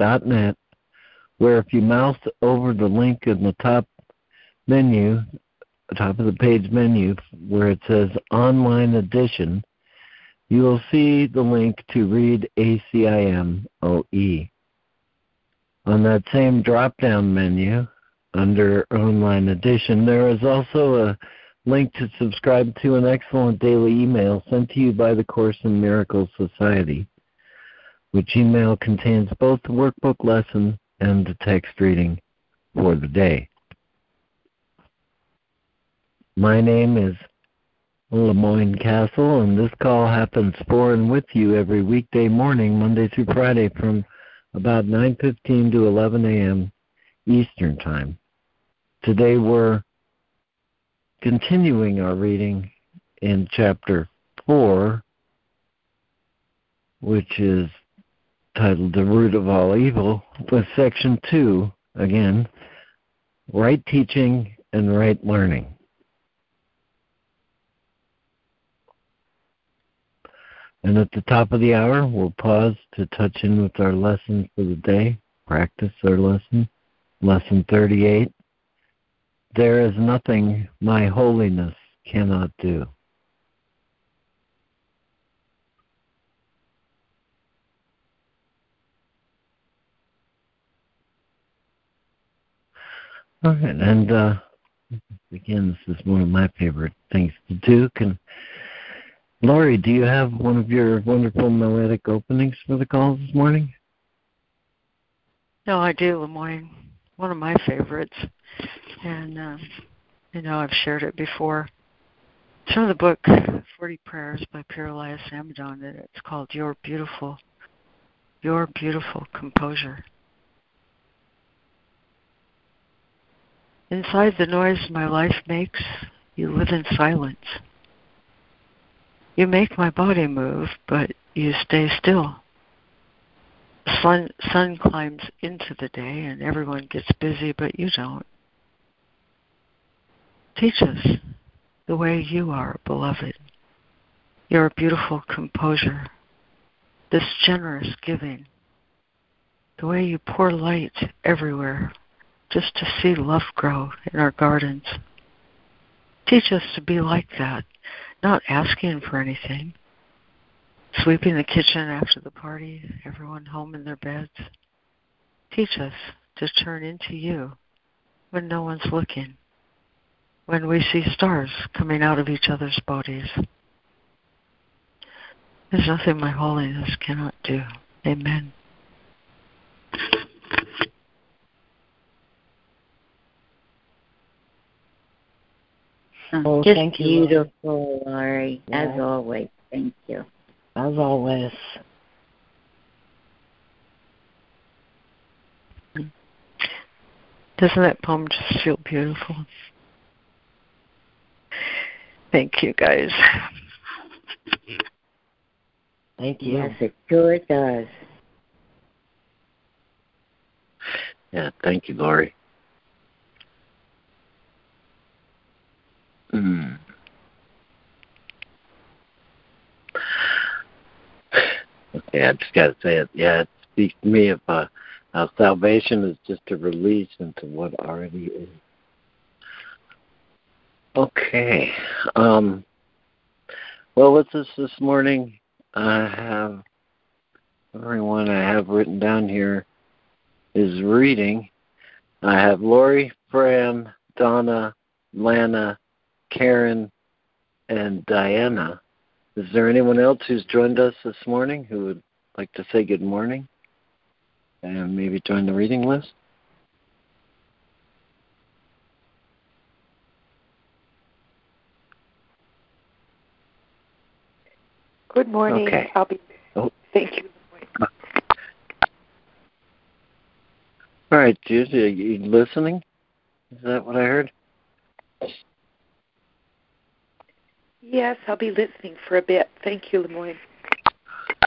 jcim.net, where if you mouse over the link in the top menu, top of the page menu, where it says Online Edition, you will see the link to read ACIMOE. On that same drop down menu, under Online Edition, there is also a link to subscribe to an excellent daily email sent to you by the Course in Miracles Society, which email contains both the workbook lesson and the text reading for the day. My name is LeMoyne Castle, and this call happens for and with you every weekday morning, Monday through Friday, from about 9:15 to 11 a.m. Eastern Time. Today we're continuing our reading in chapter 4, which is titled The Root of All Evil, with section 2, again, Right Teaching and Right Learning. And at the top of the hour, we'll pause to touch in with our lesson for the day, practice our lesson. Lesson 38 There is nothing my holiness cannot do. All right, and uh, again, this is one of my favorite things to do. Can Laurie, do you have one of your wonderful melodic openings for the call this morning? No, I do, LeMoyne. One of my favorites, and uh, you know I've shared it before. It's from the book Forty Prayers by Pir Elias Amidon, and it's called "Your Beautiful, Your Beautiful Composure." Inside the noise my life makes, you live in silence. You make my body move, but you stay still. Sun, sun climbs into the day and everyone gets busy, but you don't. Teach us the way you are, beloved. Your beautiful composure, this generous giving, the way you pour light everywhere just to see love grow in our gardens. Teach us to be like that, not asking for anything. Sweeping the kitchen after the party, everyone home in their beds. Teach us to turn into you when no one's looking, when we see stars coming out of each other's bodies. There's nothing my holiness cannot do. Amen. Oh, Just thank you, beautiful, Laurie, as always. Thank you. As always. Doesn't that poem just feel beautiful? Thank you, guys. Thank you. Yes, it sure does. Yeah, thank you, Laurie. Mm. Okay, I just got to say it. Yeah, it speaks to me of uh, how salvation is just a release into what already is. Okay. Um, well, with us this morning, I have everyone I have written down here is reading. I have Lori, Fran, Donna, Lana, Karen, and Diana. Is there anyone else who's joined us this morning who would like to say good morning and maybe join the reading list? Good morning. Okay. I'll be. Oh. Thank you. All right, Jude, are you listening? Is that what I heard? Yes, I'll be listening for a bit. Thank you, LeMoyne.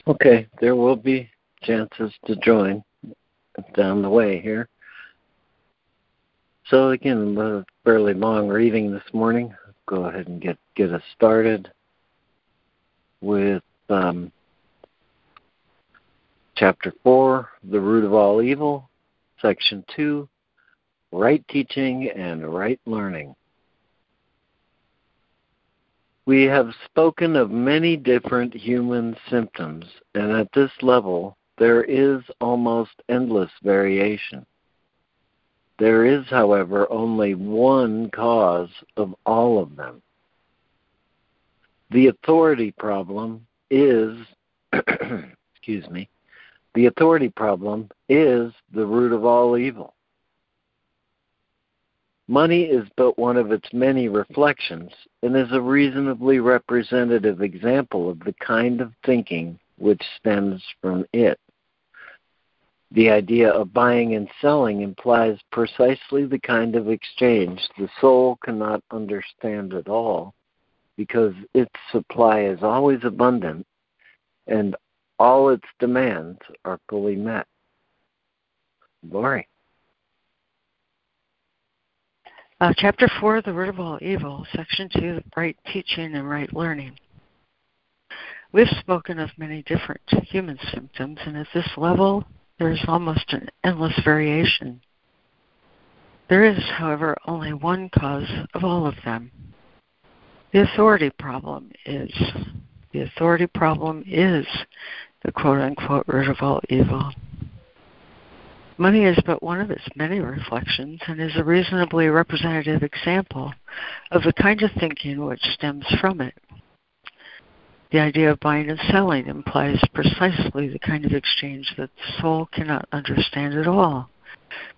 Okay, there will be chances to join down the way here. So again, a fairly long reading this morning. Go ahead and get get us started with um, chapter four, the root of all evil, section two, right teaching and right learning. We have spoken of many different human symptoms, and at this level, there is almost endless variation. There is, however, only one cause of all of them. The authority problem is, excuse me, the authority problem is the root of all evil. Money is but one of its many reflections and is a reasonably representative example of the kind of thinking which stems from it. The idea of buying and selling implies precisely the kind of exchange the soul cannot understand at all because its supply is always abundant and all its demands are fully met. Lori. Uh, chapter 4, The Root of All Evil, Section 2, Right Teaching and Right Learning. We've spoken of many different human symptoms, and at this level, there is almost an endless variation. There is, however, only one cause of all of them. The authority problem is. The authority problem is the quote unquote root of all evil. Money is but one of its many reflections and is a reasonably representative example of the kind of thinking which stems from it. The idea of buying and selling implies precisely the kind of exchange that the soul cannot understand at all,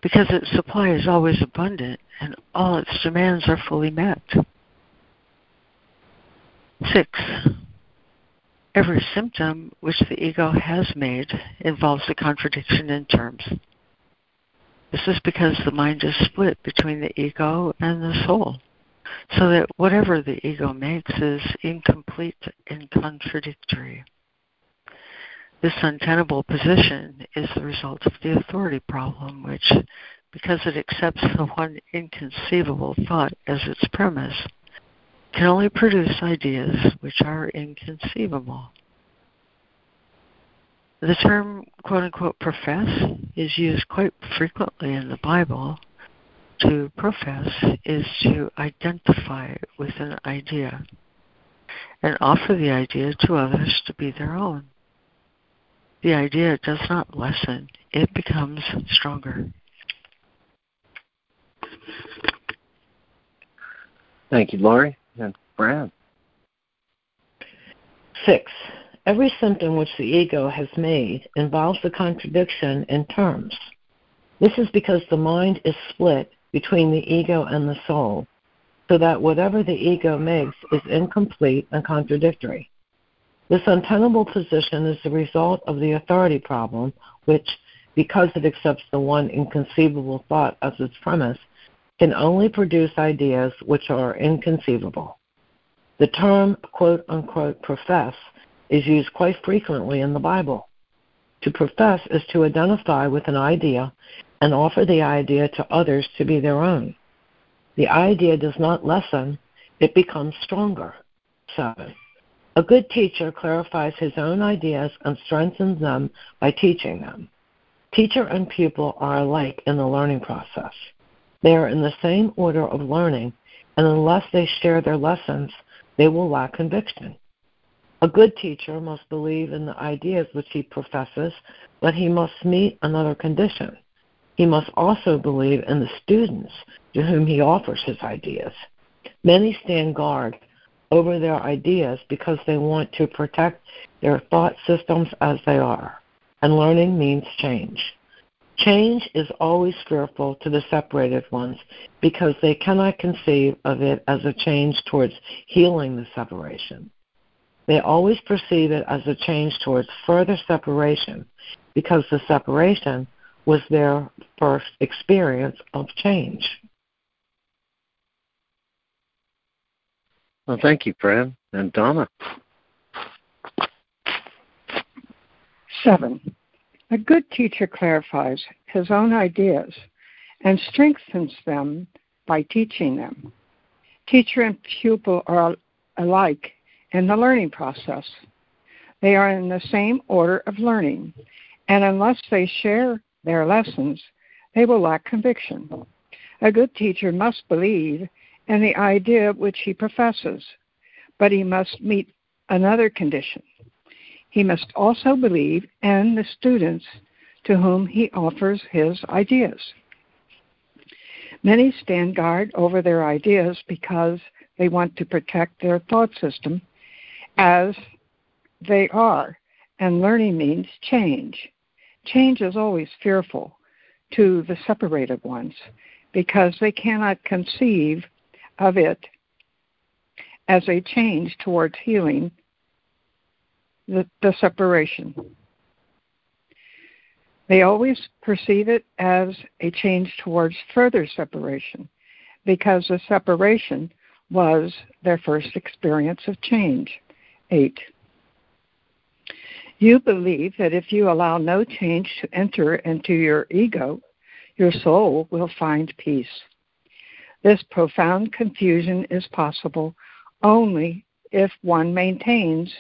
because its supply is always abundant and all its demands are fully met. 6. Every symptom which the ego has made involves a contradiction in terms. This is because the mind is split between the ego and the soul, so that whatever the ego makes is incomplete and contradictory. This untenable position is the result of the authority problem, which, because it accepts the one inconceivable thought as its premise, can only produce ideas which are inconceivable. The term quote unquote profess is used quite frequently in the Bible. To profess is to identify with an idea and offer the idea to others to be their own. The idea does not lessen, it becomes stronger. Thank you, Laurie. And Brad. Six. Every symptom which the ego has made involves a contradiction in terms. This is because the mind is split between the ego and the soul, so that whatever the ego makes is incomplete and contradictory. This untenable position is the result of the authority problem, which, because it accepts the one inconceivable thought as its premise, can only produce ideas which are inconceivable. The term quote unquote profess is used quite frequently in the Bible. To profess is to identify with an idea and offer the idea to others to be their own. The idea does not lessen, it becomes stronger. 7. A good teacher clarifies his own ideas and strengthens them by teaching them. Teacher and pupil are alike in the learning process. They are in the same order of learning, and unless they share their lessons, they will lack conviction. A good teacher must believe in the ideas which he professes, but he must meet another condition. He must also believe in the students to whom he offers his ideas. Many stand guard over their ideas because they want to protect their thought systems as they are, and learning means change. Change is always fearful to the separated ones because they cannot conceive of it as a change towards healing the separation. They always perceive it as a change towards further separation because the separation was their first experience of change. Well, thank you, Fran. And Donna? Seven. A good teacher clarifies his own ideas and strengthens them by teaching them. Teacher and pupil are alike in the learning process. They are in the same order of learning, and unless they share their lessons, they will lack conviction. A good teacher must believe in the idea which he professes, but he must meet another condition. He must also believe in the students to whom he offers his ideas. Many stand guard over their ideas because they want to protect their thought system as they are, and learning means change. Change is always fearful to the separated ones because they cannot conceive of it as a change towards healing the, the separation. They always perceive it as a change towards further separation because the separation was their first experience of change. 8. You believe that if you allow no change to enter into your ego, your soul will find peace. This profound confusion is possible only if one maintains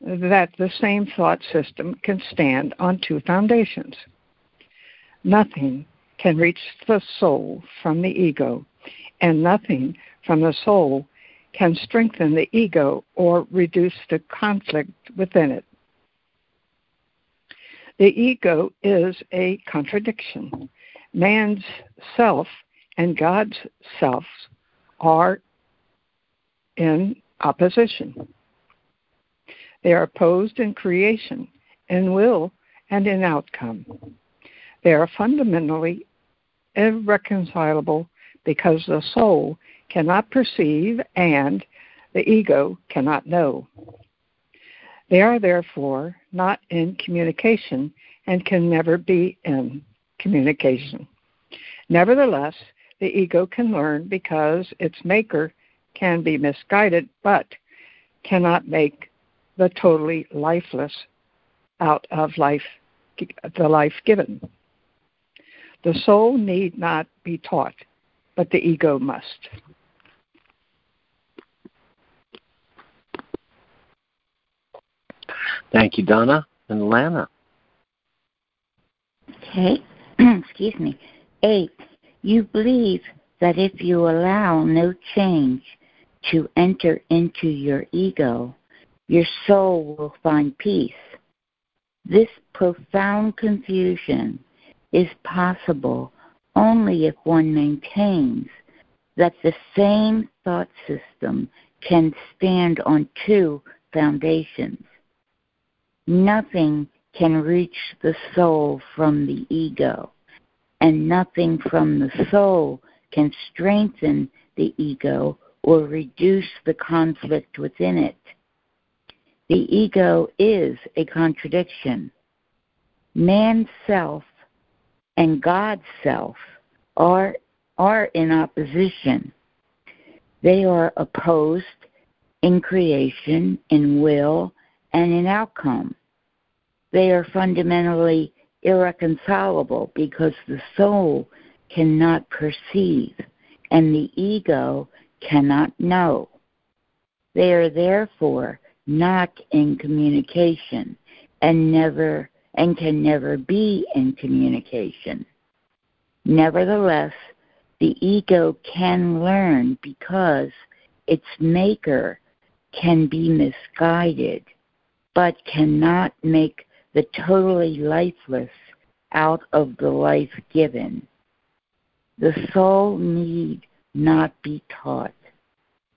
that the same thought system can stand on two foundations. Nothing can reach the soul from the ego, and nothing from the soul can strengthen the ego or reduce the conflict within it. The ego is a contradiction. Man's self and God's self are in opposition. They are opposed in creation, in will, and in outcome. They are fundamentally irreconcilable because the soul cannot perceive and the ego cannot know. They are therefore not in communication and can never be in communication. Nevertheless, the ego can learn because its maker can be misguided but cannot make the totally lifeless out of life the life given. The soul need not be taught, but the ego must. Thank you, Donna and Lana. Okay, excuse me. Eight, you believe that if you allow no change to enter into your ego, your soul will find peace. This profound confusion is possible only if one maintains that the same thought system can stand on two foundations. Nothing can reach the soul from the ego, and nothing from the soul can strengthen the ego or reduce the conflict within it. The ego is a contradiction. Man's self and God's self are, are in opposition. They are opposed in creation, in will, and in outcome. They are fundamentally irreconcilable because the soul cannot perceive and the ego cannot know. They are therefore not in communication and never and can never be in communication. Nevertheless, the ego can learn because its maker can be misguided, but cannot make the totally lifeless out of the life given. The soul need not be taught,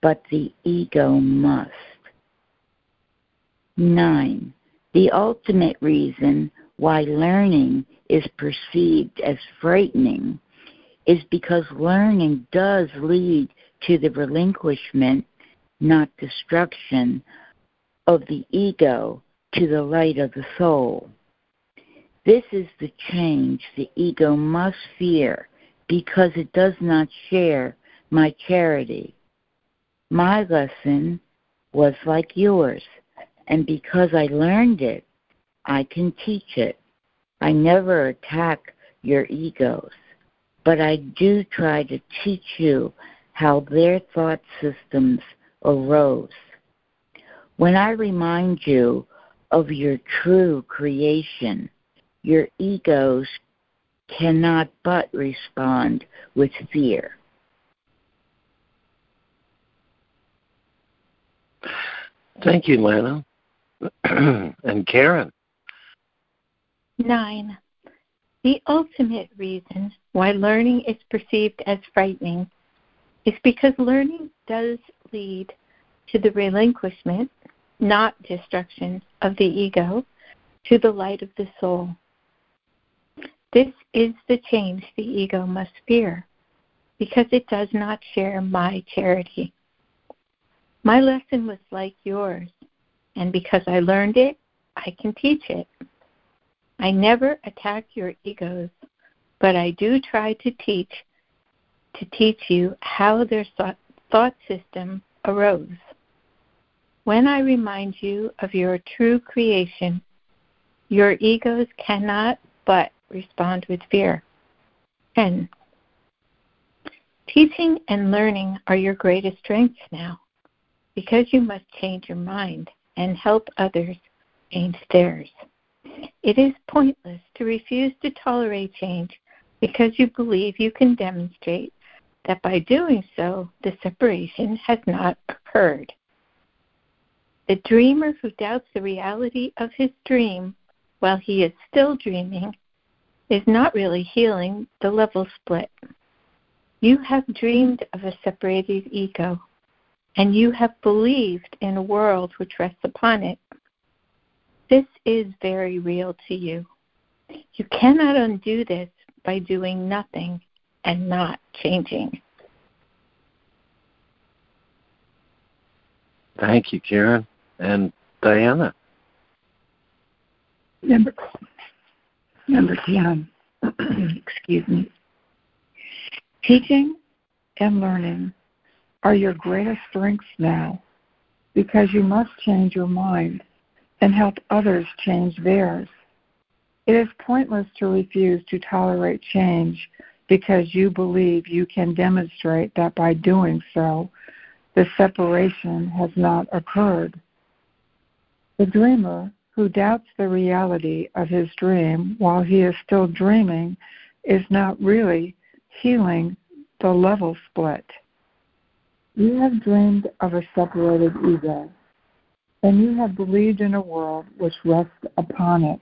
but the ego must. 9. The ultimate reason why learning is perceived as frightening is because learning does lead to the relinquishment, not destruction, of the ego to the light of the soul. This is the change the ego must fear because it does not share my charity. My lesson was like yours, and because I learned it, I can teach it. I never attack your egos, but I do try to teach you how their thought systems arose. When I remind you of your true creation, your egos cannot but respond with fear. Thank you, Lana. and Karen. Nine. The ultimate reason why learning is perceived as frightening is because learning does lead to the relinquishment, not destruction, of the ego to the light of the soul. This is the change the ego must fear because it does not share my charity. My lesson was like yours, and because I learned it, I can teach it. I never attack your egos, but I do try to teach to teach you how their thought system arose. When I remind you of your true creation, your egos cannot but respond with fear. 10. Teaching and learning are your greatest strengths now because you must change your mind and help others change theirs. It is pointless to refuse to tolerate change because you believe you can demonstrate that by doing so, the separation has not occurred. The dreamer who doubts the reality of his dream while he is still dreaming is not really healing the level split. You have dreamed of a separated ego and you have believed in a world which rests upon it. This is very real to you. You cannot undo this by doing nothing and not changing. Thank you, Karen. And Diana. Number, number 10. Excuse me. Teaching and learning are your greatest strengths now because you must change your mind and help others change theirs. It is pointless to refuse to tolerate change because you believe you can demonstrate that by doing so, the separation has not occurred. The dreamer who doubts the reality of his dream while he is still dreaming is not really healing the level split. You have dreamed of a separated ego, and you have believed in a world which rests upon it.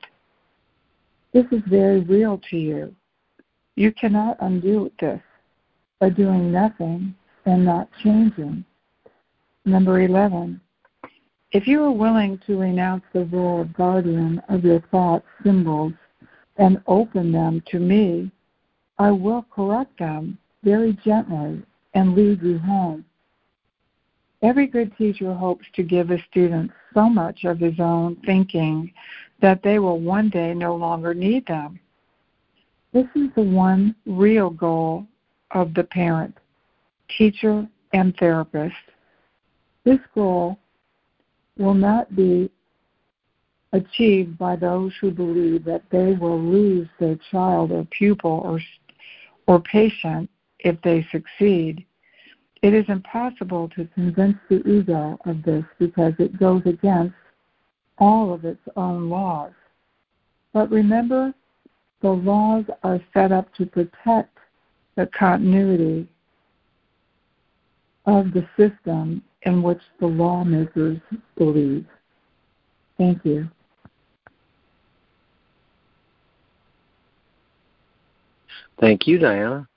This is very real to you. You cannot undo this by doing nothing and not changing. Number 11. If you are willing to renounce the role of guardian of your thought symbols and open them to me, I will correct them very gently and lead you home. Every good teacher hopes to give a student so much of his own thinking that they will one day no longer need them. This is the one real goal of the parent, teacher, and therapist. This goal will not be achieved by those who believe that they will lose their child or pupil or, or patient if they succeed. It is impossible to convince the ego of this because it goes against all of its own laws. But remember, the laws are set up to protect the continuity of the system in which the lawmakers believe. Thank you. Thank you, Diana.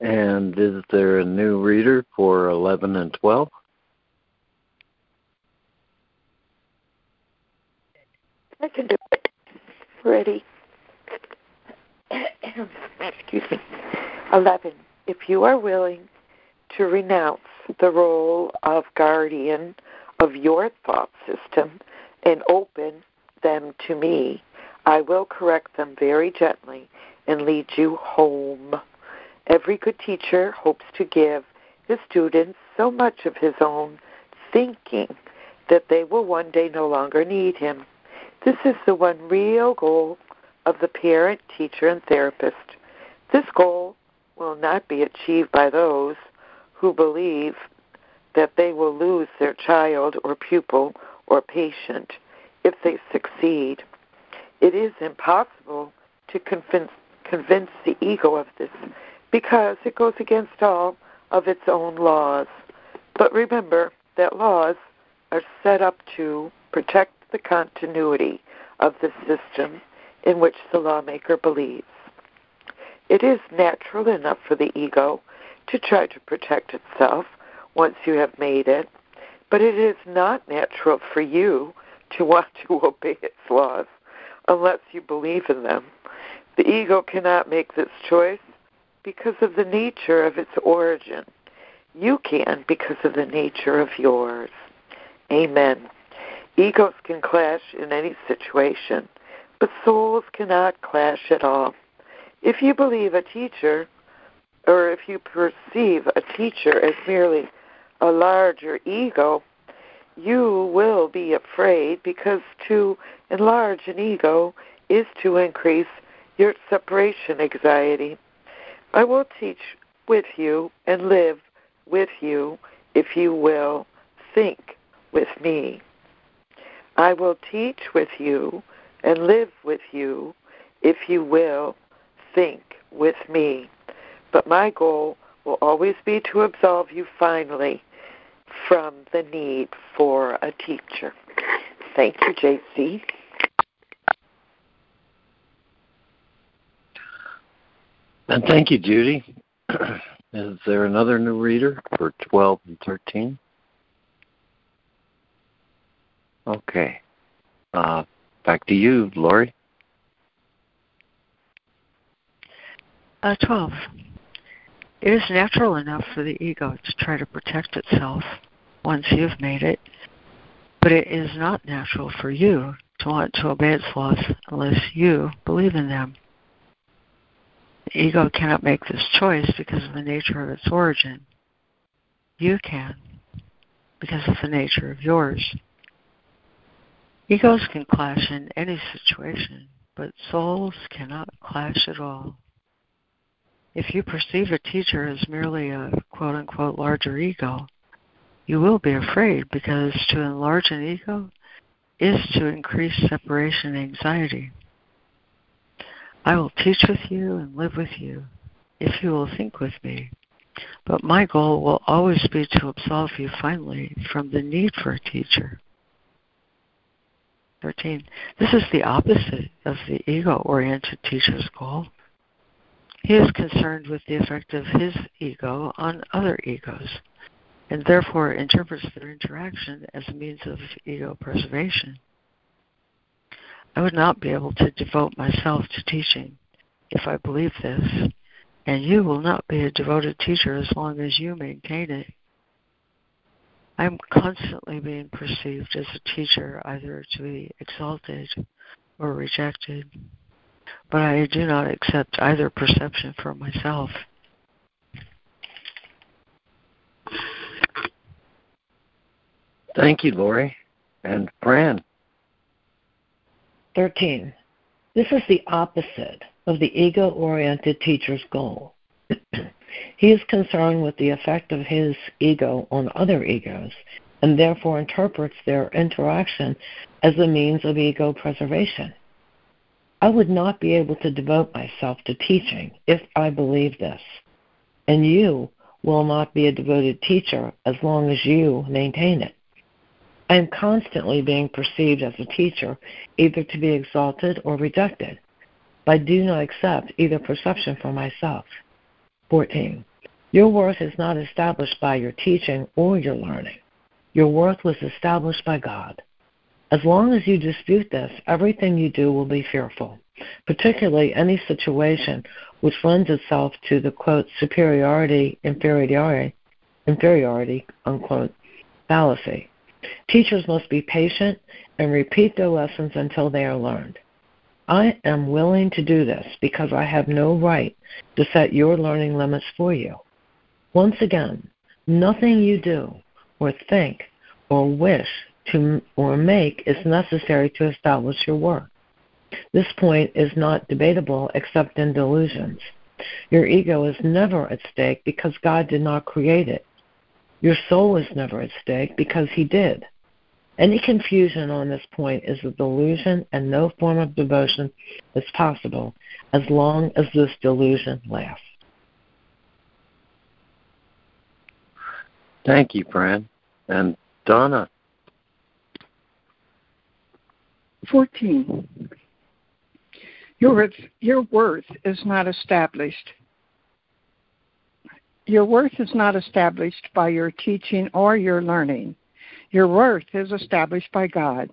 And is there a new reader for 11 and 12? I can do it. Ready. Excuse me. 11. If you are willing to renounce the role of guardian of your thought system and open them to me, I will correct them very gently and lead you home. Every good teacher hopes to give his students so much of his own thinking that they will one day no longer need him. This is the one real goal of the parent, teacher, and therapist. This goal will not be achieved by those who believe that they will lose their child or pupil or patient if they succeed. It is impossible to convince, convince the ego of this because it goes against all of its own laws. But remember that laws are set up to protect the continuity of the system in which the lawmaker believes. It is natural enough for the ego to try to protect itself once you have made it, but it is not natural for you to want to obey its laws unless you believe in them. The ego cannot make this choice because of the nature of its origin. You can because of the nature of yours. Amen. Egos can clash in any situation, but souls cannot clash at all. If you believe a teacher, or if you perceive a teacher as merely a larger ego, you will be afraid because to enlarge an ego is to increase your separation anxiety. I will teach with you and live with you if you will think with me. I will teach with you and live with you if you will think with me. But my goal will always be to absolve you finally from the need for a teacher. Thank you, JC. And thank you, Judy. Is there another new reader for 12 and 13? Okay. Uh, back to you, Lori. Uh, 12. It is natural enough for the ego to try to protect itself once you've made it, but it is not natural for you to want to obey its laws unless you believe in them. The ego cannot make this choice because of the nature of its origin. You can, because of the nature of yours. Egos can clash in any situation, but souls cannot clash at all. If you perceive a teacher as merely a quote unquote larger ego, you will be afraid because to enlarge an ego is to increase separation anxiety. I will teach with you and live with you if you will think with me. But my goal will always be to absolve you finally from the need for a teacher. 13. This is the opposite of the ego oriented teacher's goal. He is concerned with the effect of his ego on other egos, and therefore interprets their interaction as a means of ego preservation. I would not be able to devote myself to teaching if I believe this, and you will not be a devoted teacher as long as you maintain it. I am constantly being perceived as a teacher, either to be exalted or rejected but I do not accept either perception for myself. Thank you, Lori. And Fran. 13. This is the opposite of the ego oriented teacher's goal. he is concerned with the effect of his ego on other egos and therefore interprets their interaction as a means of ego preservation. I would not be able to devote myself to teaching if I believe this. And you will not be a devoted teacher as long as you maintain it. I am constantly being perceived as a teacher, either to be exalted or rejected. But I do not accept either perception for myself. 14. Your worth is not established by your teaching or your learning. Your worth was established by God. As long as you dispute this, everything you do will be fearful, particularly any situation which lends itself to the quote superiority inferiority inferiority unquote fallacy. Teachers must be patient and repeat their lessons until they are learned. I am willing to do this because I have no right to set your learning limits for you. Once again, nothing you do or think or wish to or make is necessary to establish your work. This point is not debatable except in delusions. Your ego is never at stake because God did not create it. Your soul is never at stake because He did. Any confusion on this point is a delusion, and no form of devotion is possible as long as this delusion lasts. Thank you, Fran. And Donna. 14. Your worth, your worth is not established. Your worth is not established by your teaching or your learning. Your worth is established by God.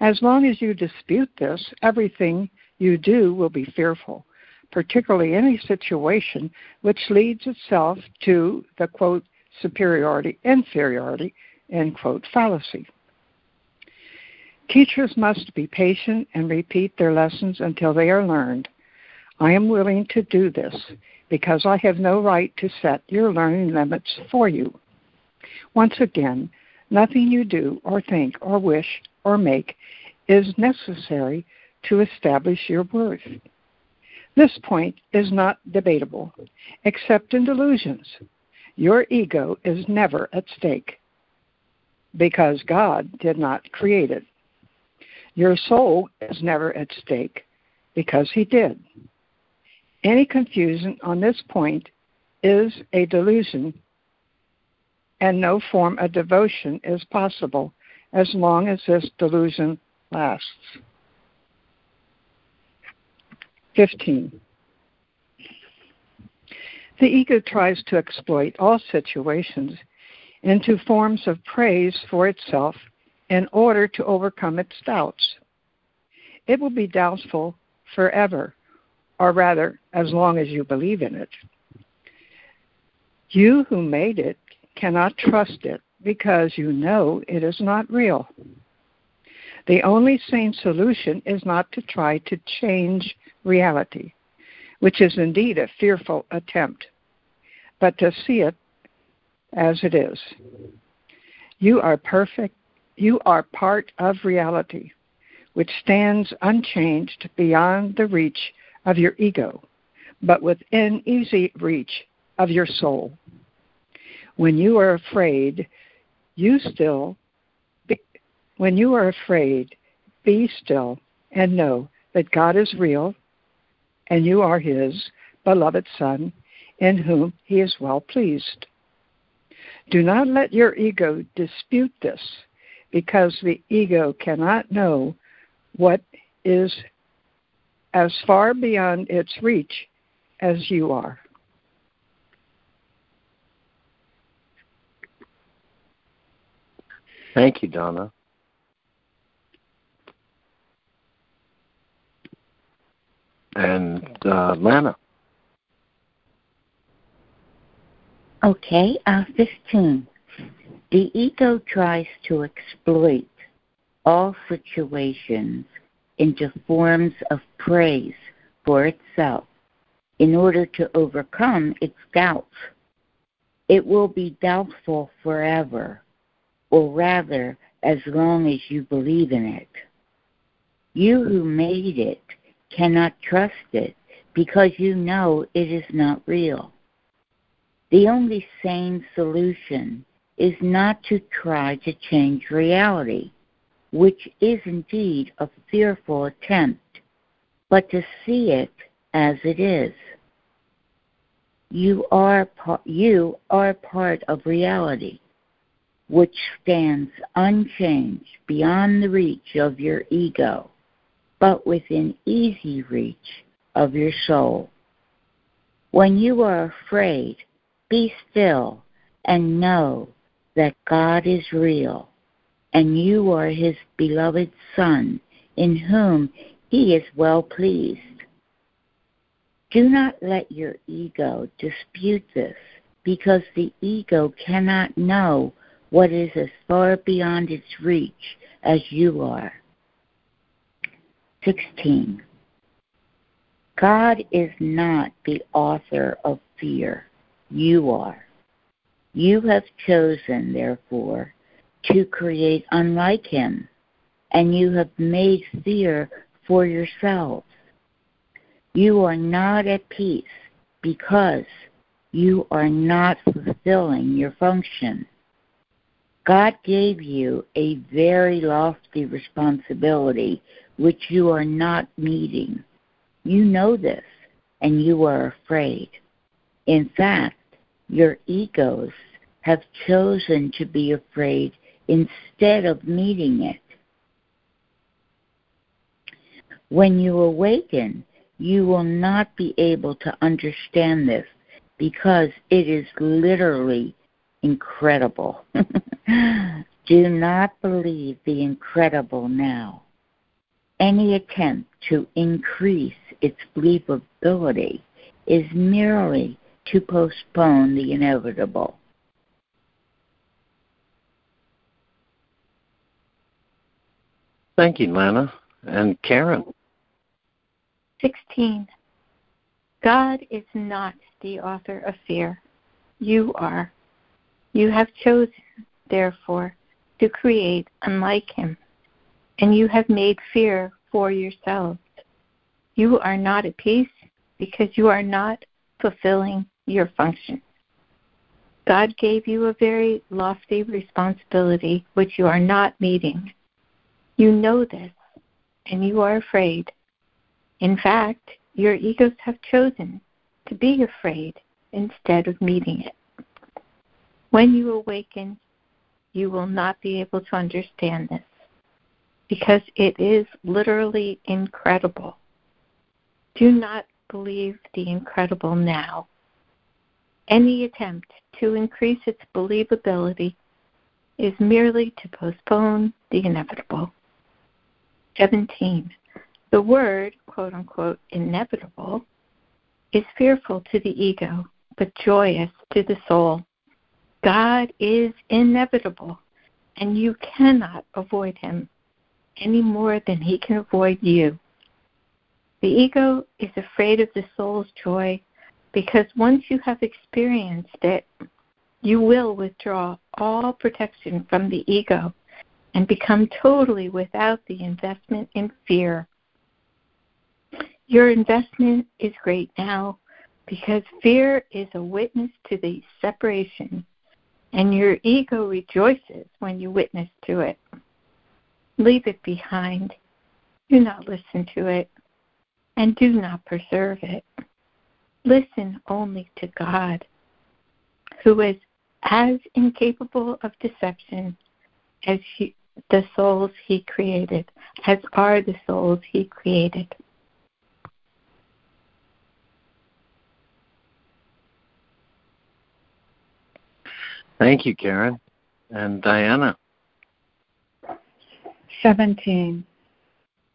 As long as you dispute this, everything you do will be fearful, particularly any situation which leads itself to the quote superiority inferiority end quote fallacy. Teachers must be patient and repeat their lessons until they are learned. I am willing to do this because I have no right to set your learning limits for you. Once again, nothing you do or think or wish or make is necessary to establish your worth. This point is not debatable, except in delusions. Your ego is never at stake because God did not create it. Your soul is never at stake because He did. Any confusion on this point is a delusion, and no form of devotion is possible as long as this delusion lasts. 15. The ego tries to exploit all situations into forms of praise for itself in order to overcome its doubts. It will be doubtful forever, or rather, as long as you believe in it. You who made it cannot trust it because you know it is not real. The only sane solution is not to try to change reality, which is indeed a fearful attempt, but to see it as it is. You are perfect you are part of reality, which stands unchanged beyond the reach of your ego, but within easy reach of your soul. When you are afraid, you still be, when you are afraid, be still and know that God is real and you are his beloved son in whom he is well pleased. Do not let your ego dispute this because the ego cannot know what is as far beyond its reach as you are. Thank you, Donna. And uh, Lana. Okay, uh, 15. The ego tries to exploit all situations into forms of praise for itself in order to overcome its doubts. It will be doubtful forever, or rather, as long as you believe in it. You who made it cannot trust it because you know it is not real. The only sane solution is not to try to change reality, which is indeed a fearful attempt, but to see it as it is. You are, you are part of reality, which stands unchanged beyond the reach of your ego, but within easy reach of your soul. When you are afraid, be still and know that God is real and you are his beloved Son, in whom he is well pleased. Do not let your ego dispute this, because the ego cannot know what is as far beyond its reach as you are. 16. God is not the author of fear. You are. You have chosen, therefore, to create unlike him, and you have made fear for yourselves. You are not at peace because you are not fulfilling your function. God gave you a very lofty responsibility which you are not meeting. You know this, and you are afraid. In fact, your egos have chosen to be afraid instead of meeting it. When you awaken, you will not be able to understand this because it is literally incredible. Do not believe the incredible now. Any attempt to increase its believability is merely to postpone the inevitable. Thank you, Lana. And Karen. 16. God is not the author of fear. You are. You have chosen, therefore, to create unlike him, and you have made fear for yourselves. You are not at peace because you are not fulfilling your function. God gave you a very lofty responsibility which you are not meeting. You know this, and you are afraid. In fact, your egos have chosen to be afraid instead of meeting it. When you awaken, you will not be able to understand this because it is literally incredible. Do not believe the incredible now. Any attempt to increase its believability is merely to postpone the inevitable. 17. The word, quote unquote, inevitable, is fearful to the ego, but joyous to the soul. God is inevitable, and you cannot avoid him any more than he can avoid you. The ego is afraid of the soul's joy because once you have experienced it, you will withdraw all protection from the ego and become totally without the investment in fear. Your investment is great now because fear is a witness to the separation, and your ego rejoices when you witness to it. Leave it behind. Do not listen to it, and do not preserve it. Listen only to God, who is as incapable of deception as he, the souls he created, as are the souls he created. Thank you, Karen. And Diana. 17.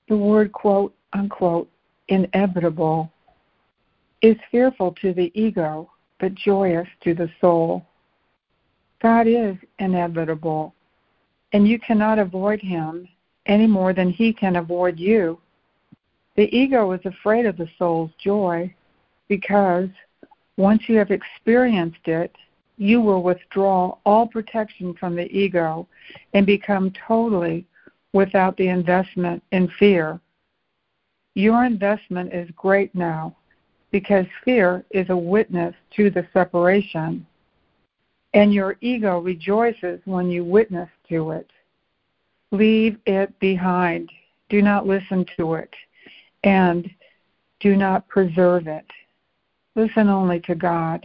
The word quote unquote inevitable is fearful to the ego, but joyous to the soul. God is inevitable, and you cannot avoid him any more than he can avoid you. The ego is afraid of the soul's joy because once you have experienced it, you will withdraw all protection from the ego and become totally without the investment in fear. Your investment is great now because fear is a witness to the separation, and your ego rejoices when you witness to it. Leave it behind. Do not listen to it, and do not preserve it. Listen only to God,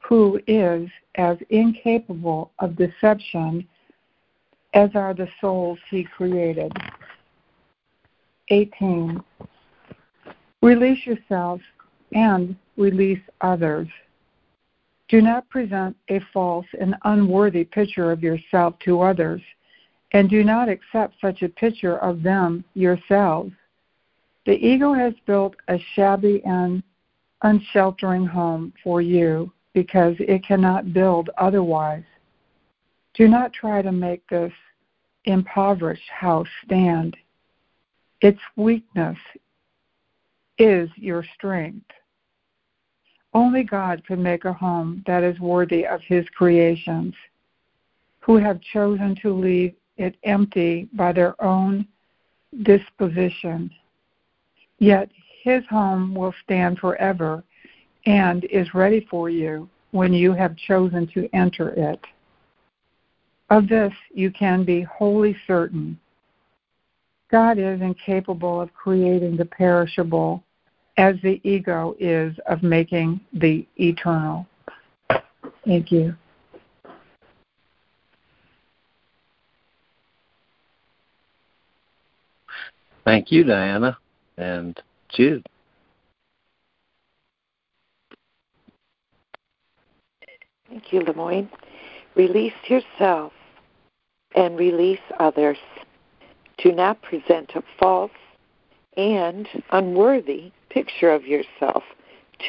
who is as incapable of deception as are the souls he created. 18. Release yourself and release others. Do not present a false and unworthy picture of yourself to others, and do not accept such a picture of them yourselves. The ego has built a shabby and unsheltering home for you because it cannot build otherwise. Do not try to make this impoverished house stand. Its weakness is your strength. Only God can make a home that is worthy of His creations, who have chosen to leave it empty by their own disposition. Yet His home will stand forever and is ready for you when you have chosen to enter it. Of this you can be wholly certain. God is incapable of creating the perishable as the ego is of making the eternal. Thank you. Thank you, Diana and Jude. Thank you, LeMoyne. Release yourself and release others. Do not present a false and unworthy picture of yourself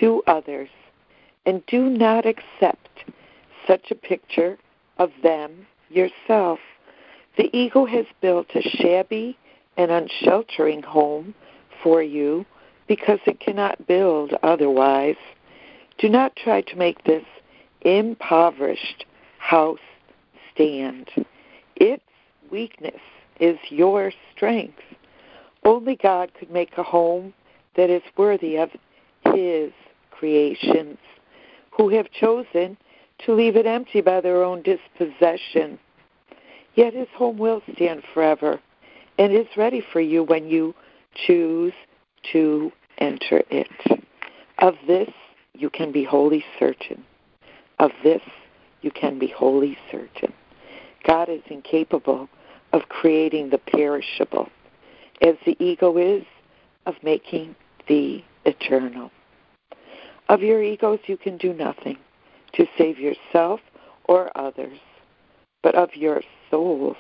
to others, and do not accept such a picture of them yourself. The ego has built a shabby and unsheltering home for you because it cannot build otherwise. Do not try to make this impoverished house stand. Its weakness is your strength. Only God could make a home that is worthy of His creations, who have chosen to leave it empty by their own dispossession. Yet His home will stand forever and is ready for you when you choose to enter it. Of this you can be wholly certain. Of this you can be wholly certain. God is incapable of creating the perishable, as the ego is of making the eternal. Of your egos, you can do nothing to save yourself or others, but of your souls,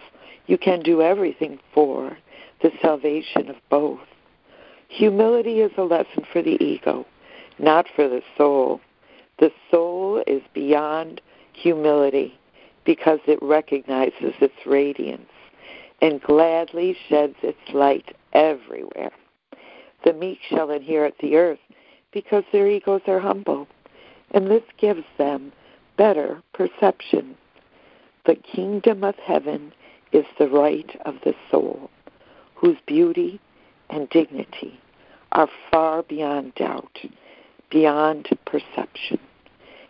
you can do everything for the salvation of both. Humility is a lesson for the ego, not for the soul. The soul is beyond humility because it recognizes its radiance and gladly sheds its light everywhere. The meek shall inherit the earth because their egos are humble, and this gives them better perception. The kingdom of heaven is the right of the soul, whose beauty and dignity are far beyond doubt, beyond perception,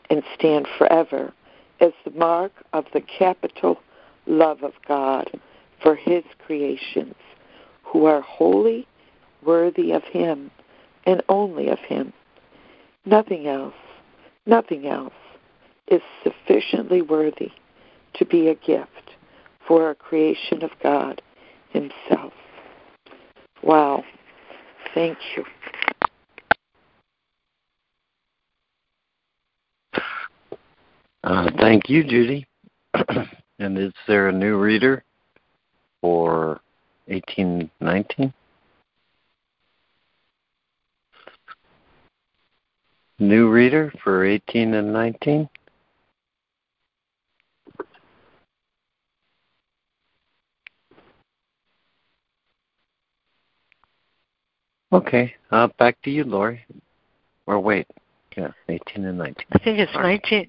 and stand forever as the mark of the capital love of God for his creations, who are wholly worthy of him and only of him. Nothing else, nothing else is sufficiently worthy to be a gift for a creation of God himself. Wow. Thank you. Uh, thank you, Judy. and is there a new reader for 1819? New reader for 18 and 19? Okay, uh, back to you, Lori. Or wait, yeah, 18 and 19. I think it's 19.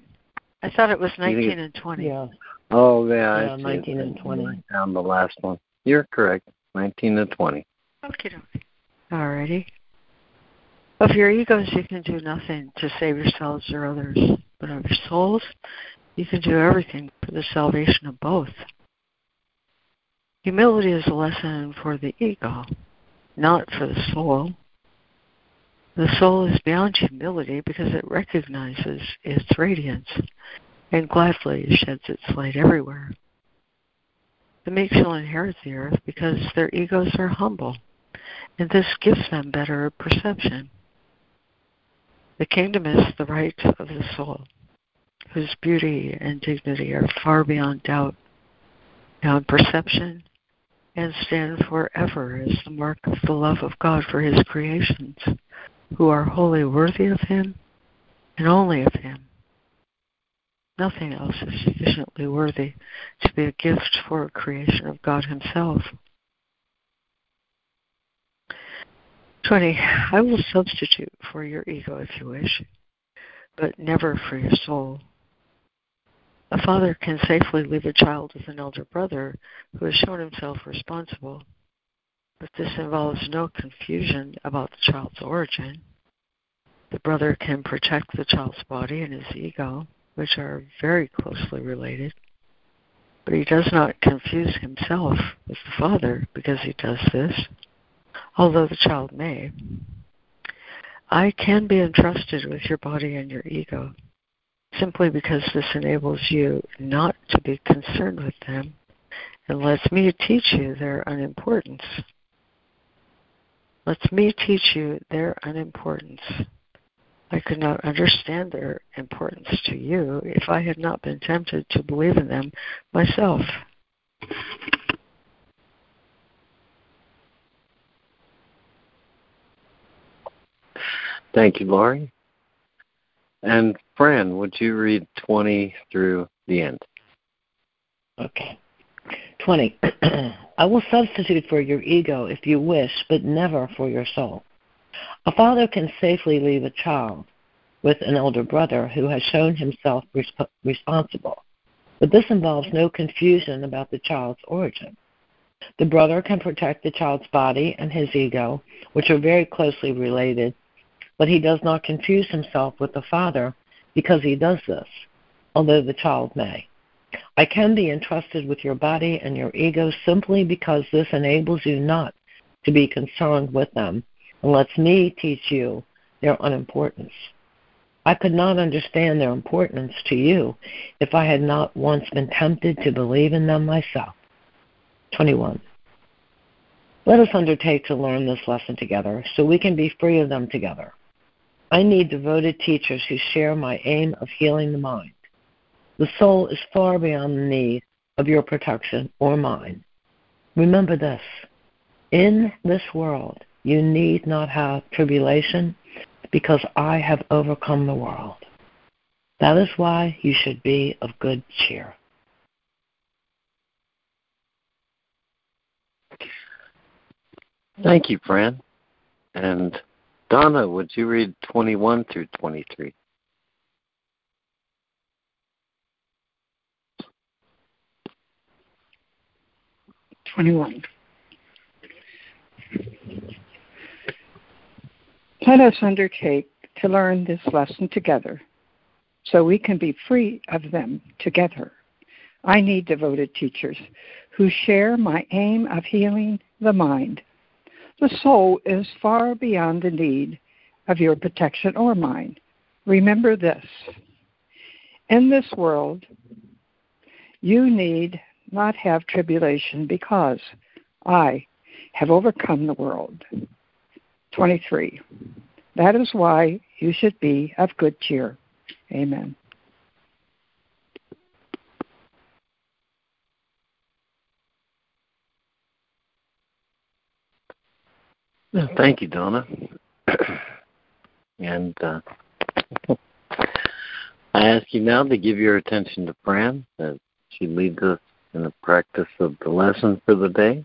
I thought it was 19 and 20. Yeah. Oh, yeah. Yeah, 19 and 20. Down the last one. You're correct. 19 and 20. Okay, okay. Alrighty. Of your egos, you can do nothing to save yourselves or others, but of your souls, you can do everything for the salvation of both. Humility is a lesson for the ego, not for the soul. The soul is beyond humility because it recognizes its radiance and gladly sheds its light everywhere. The meek shall inherit the earth because their egos are humble, and this gives them better perception. The kingdom is the right of the soul, whose beauty and dignity are far beyond doubt, beyond perception, and stand forever as the mark of the love of God for his creations who are wholly worthy of Him and only of Him. Nothing else is sufficiently worthy to be a gift for a creation of God Himself. 20. I will substitute for your ego if you wish, but never for your soul. A father can safely leave a child with an elder brother who has shown himself responsible, but this involves no confusion about the child's origin. The brother can protect the child's body and his ego, which are very closely related, but he does not confuse himself with the father because he does this, although the child may. I can be entrusted with your body and your ego simply because this enables you not to be concerned with them and lets me teach you their unimportance. Lets me teach you their unimportance. I could not understand their importance to you if I had not been tempted to believe in them myself. Thank you, Laurie. And Fran, would you read 20 through the end? Okay. 20. I will substitute for your ego if you wish, but never for your soul. A father can safely leave a child with an elder brother who has shown himself resp- responsible, but this involves no confusion about the child's origin. The brother can protect the child's body and his ego, which are very closely related, but he does not confuse himself with the father because he does this, although the child may. I can be entrusted with your body and your ego simply because this enables you not to be concerned with them and lets me teach you their unimportance. I could not understand their importance to you if I had not once been tempted to believe in them myself. 21. Let us undertake to learn this lesson together so we can be free of them together. I need devoted teachers who share my aim of healing the mind. The soul is far beyond the need of your protection or mine. Remember this in this world, you need not have tribulation because I have overcome the world. That is why you should be of good cheer. Thank you, Fran. And Donna, would you read 21 through 23? Twenty-one. Let us undertake to learn this lesson together so we can be free of them together. I need devoted teachers who share my aim of healing the mind the soul is far beyond the need of your protection or mine. Remember this. In this world, you need not have tribulation because I have overcome the world. 23. That is why you should be of good cheer. Amen. Thank you, Donna. and uh, I ask you now to give your attention to Fran as she leads us in the practice of the lesson for the day.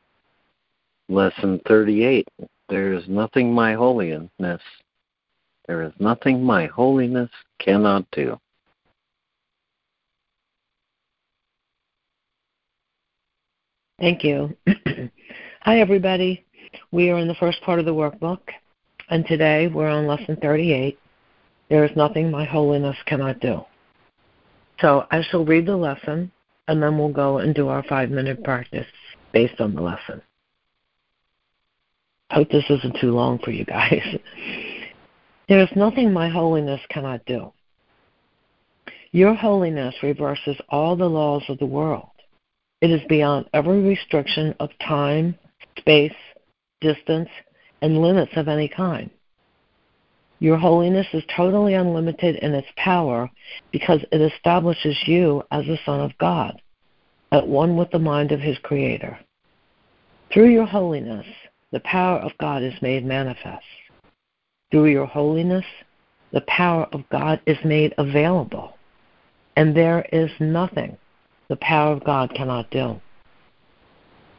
Lesson 38. There is nothing my holiness, there is nothing my holiness cannot do. Thank you. Hi, everybody. We are in the first part of the workbook, and today we're on lesson 38. There is nothing my holiness cannot do. So I shall read the lesson, and then we'll go and do our five minute practice based on the lesson. Hope this isn't too long for you guys. there is nothing my holiness cannot do. Your holiness reverses all the laws of the world. It is beyond every restriction of time, space, distance, and limits of any kind. Your holiness is totally unlimited in its power because it establishes you as the Son of God, at one with the mind of His Creator. Through your holiness, the power of God is made manifest. Through your holiness, the power of God is made available. And there is nothing the power of God cannot do.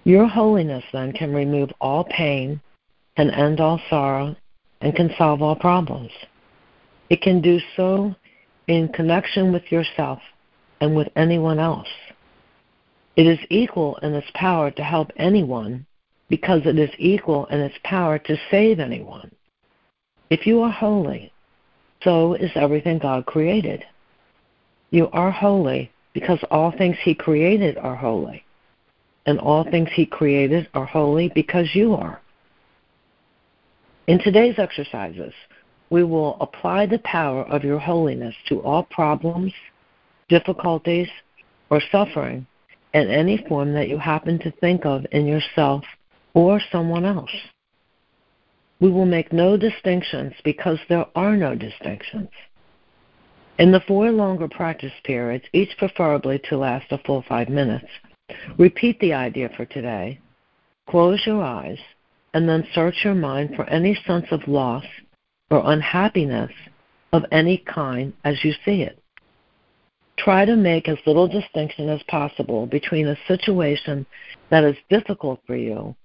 Your holiness then can remove all pain, can end all sorrow, and can solve all problems. It can do so in connection with yourself and with anyone else. It is equal in its power to help anyone because it is equal in its power to save anyone. If you are holy, so is everything God created. You are holy because all things He created are holy, and all things He created are holy because you are. In today's exercises, we will apply the power of your holiness to all problems, difficulties, or suffering in any form that you happen to think of in yourself or someone else. We will make no distinctions because there are no distinctions. In the four longer practice periods, each preferably to last a full five minutes, repeat the idea for today, close your eyes, and then search your mind for any sense of loss or unhappiness of any kind as you see it. Try to make as little distinction as possible between a situation that is difficult for you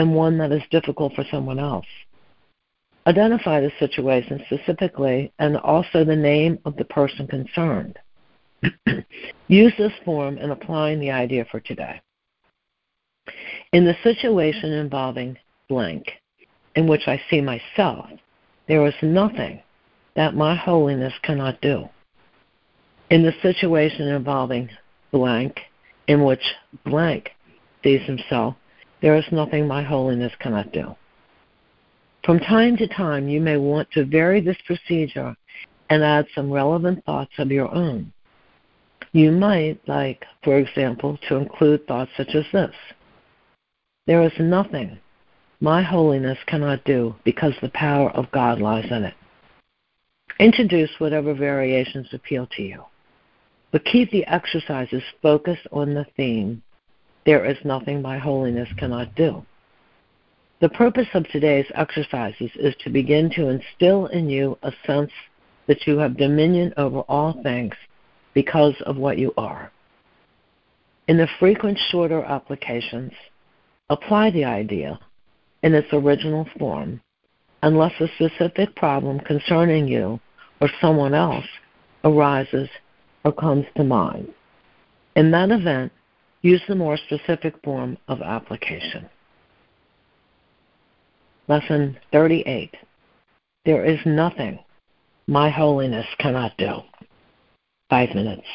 and one that is difficult for someone else. Identify the situation specifically and also the name of the person concerned. Use this form in applying the idea for today. In the situation involving blank, in which I see myself, there is nothing that my holiness cannot do. In the situation involving blank, in which blank sees himself, there is nothing my holiness cannot do. From time to time, you may want to vary this procedure and add some relevant thoughts of your own. You might like, for example, to include thoughts such as this There is nothing my holiness cannot do because the power of God lies in it. Introduce whatever variations appeal to you, but keep the exercises focused on the theme there is nothing my holiness cannot do. The purpose of today's exercises is to begin to instill in you a sense that you have dominion over all things because of what you are. In the frequent shorter applications, apply the idea in its original form unless a specific problem concerning you or someone else arises or comes to mind. In that event, use the more specific form of application. Lesson 38 There is nothing my holiness cannot do. Five minutes.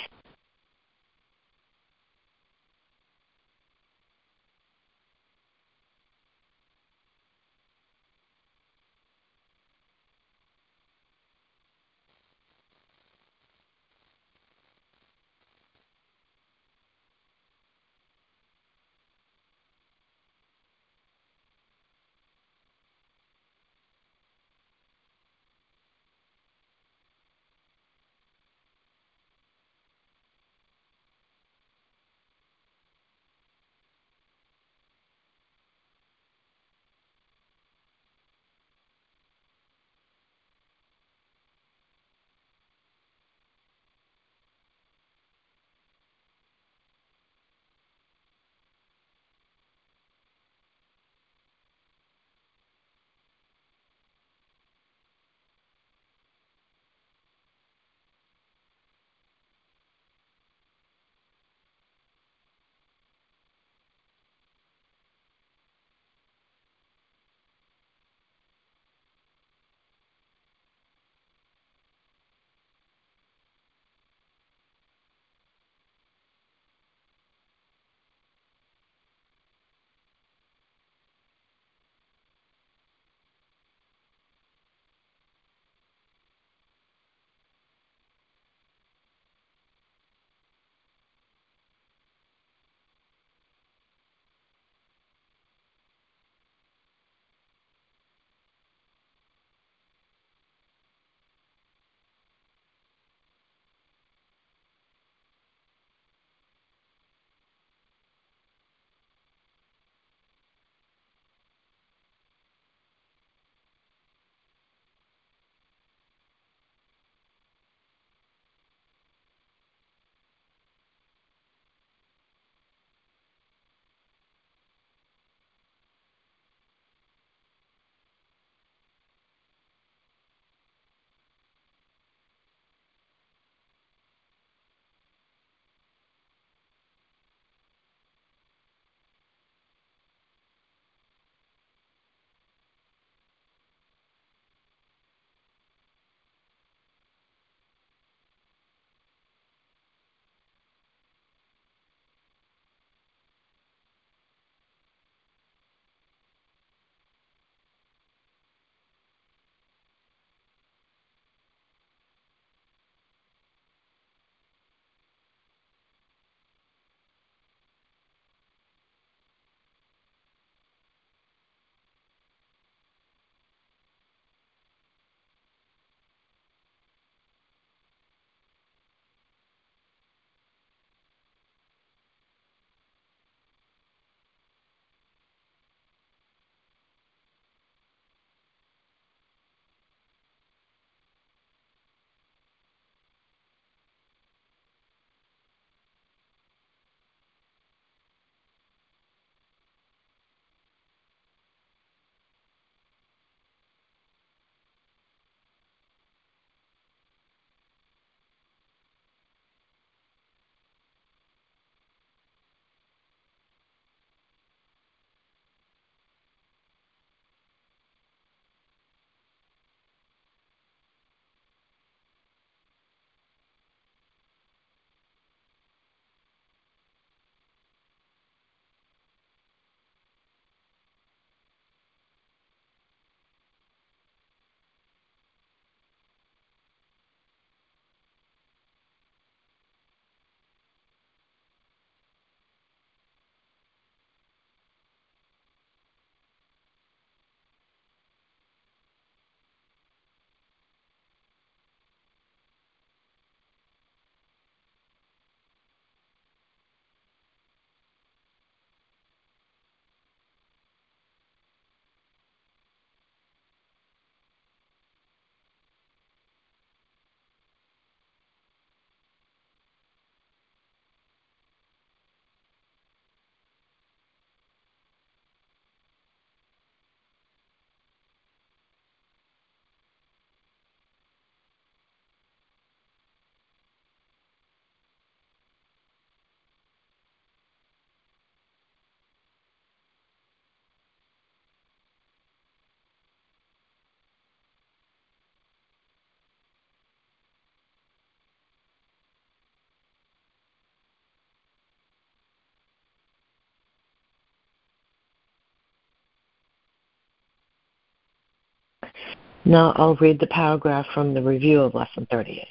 Now I'll read the paragraph from the review of Lesson 38.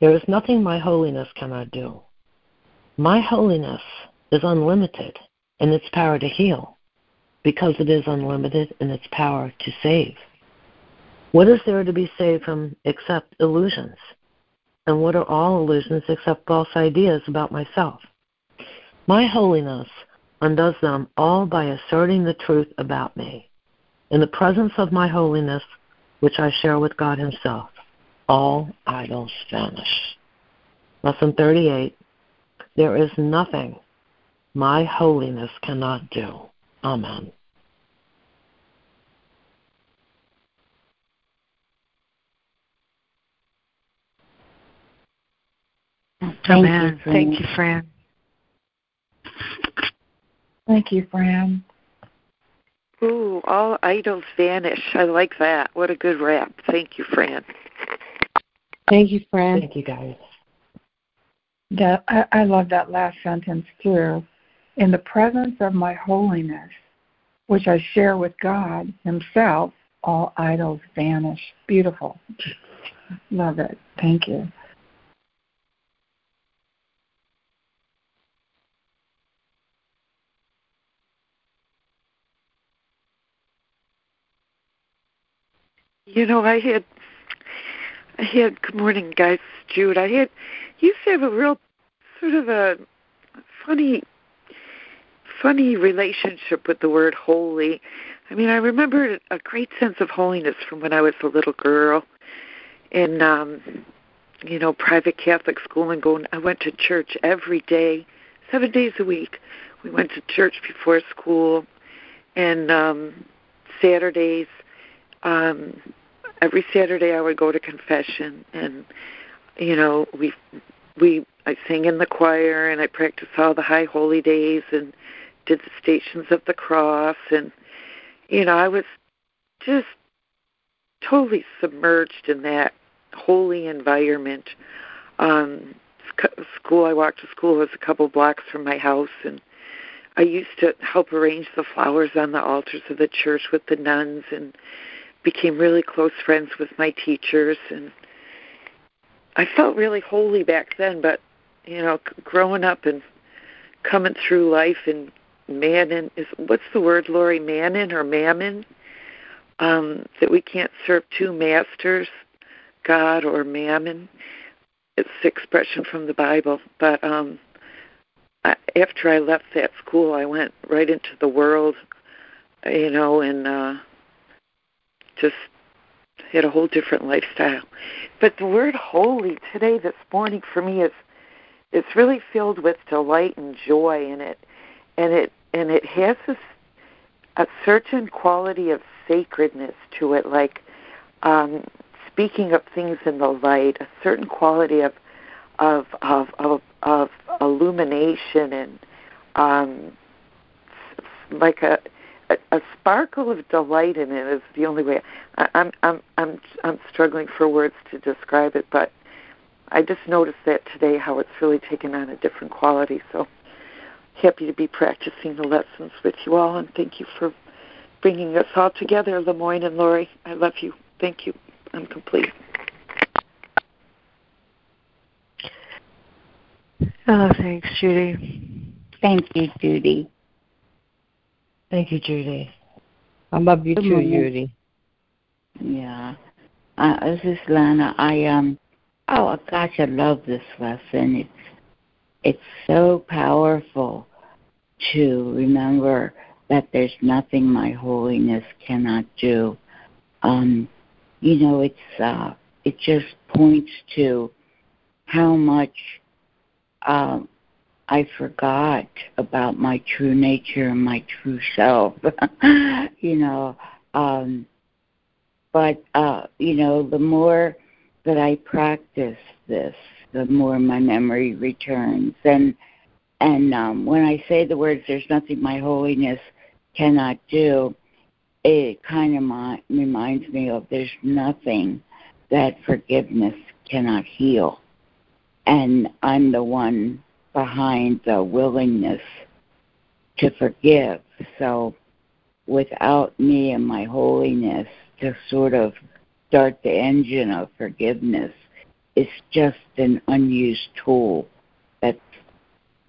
There is nothing my holiness cannot do. My holiness is unlimited in its power to heal because it is unlimited in its power to save. What is there to be saved from except illusions? And what are all illusions except false ideas about myself? My holiness undoes them all by asserting the truth about me. In the presence of my holiness, which I share with God Himself, all idols vanish. Lesson 38 There is nothing my holiness cannot do. Amen. Thank Amen. You, Thank you, Fran. Thank you, Fran. Ooh, all idols vanish. I like that. What a good rap. Thank you, Fran. Thank you, Fran. Thank you, guys. That I, I love that last sentence too. In the presence of my holiness, which I share with God Himself, all idols vanish. Beautiful. Love it. Thank you. You know, I had, I had. Good morning, guys. Jude. I had used to have a real sort of a funny, funny relationship with the word holy. I mean, I remember a great sense of holiness from when I was a little girl in, um, you know, private Catholic school and going. I went to church every day, seven days a week. We went to church before school, and um Saturdays um every Saturday I would go to confession and you know we we I sang in the choir and I practiced all the high holy days and did the stations of the cross and you know I was just totally submerged in that holy environment. Um school I walked to school was a couple blocks from my house and I used to help arrange the flowers on the altars of the church with the nuns and became really close friends with my teachers and I felt really holy back then but you know growing up and coming through life and mammon is what's the word Lori mammon or mammon? Um that we can't serve two masters God or mammon. It's the expression from the Bible but um I, after I left that school I went right into the world you know and uh just had a whole different lifestyle. But the word holy today, this morning, for me is it's really filled with delight and joy in it, and it and it has a, a certain quality of sacredness to it, like um, speaking of things in the light, a certain quality of of of of, of illumination and um, like a a, a sparkle of delight in it is the only way. I, I'm I'm I'm I'm struggling for words to describe it, but I just noticed that today how it's really taken on a different quality. So happy to be practicing the lessons with you all, and thank you for bringing us all together, LeMoyne and Lori. I love you. Thank you. I'm complete. Oh, thanks, Judy. Thank you, Judy. Thank you, Judy. I love you Good too, morning. Judy. Yeah. Uh, this is Lana. I um oh gosh, I love this lesson. It's it's so powerful to remember that there's nothing my holiness cannot do. Um, you know, it's uh it just points to how much um I forgot about my true nature and my true self. you know, um, but uh, you know, the more that I practice this, the more my memory returns. And and um, when I say the words, "There's nothing my holiness cannot do," it kind of mi- reminds me of there's nothing that forgiveness cannot heal. And I'm the one behind the willingness to forgive. So without me and my holiness, to sort of start the engine of forgiveness it's just an unused tool that's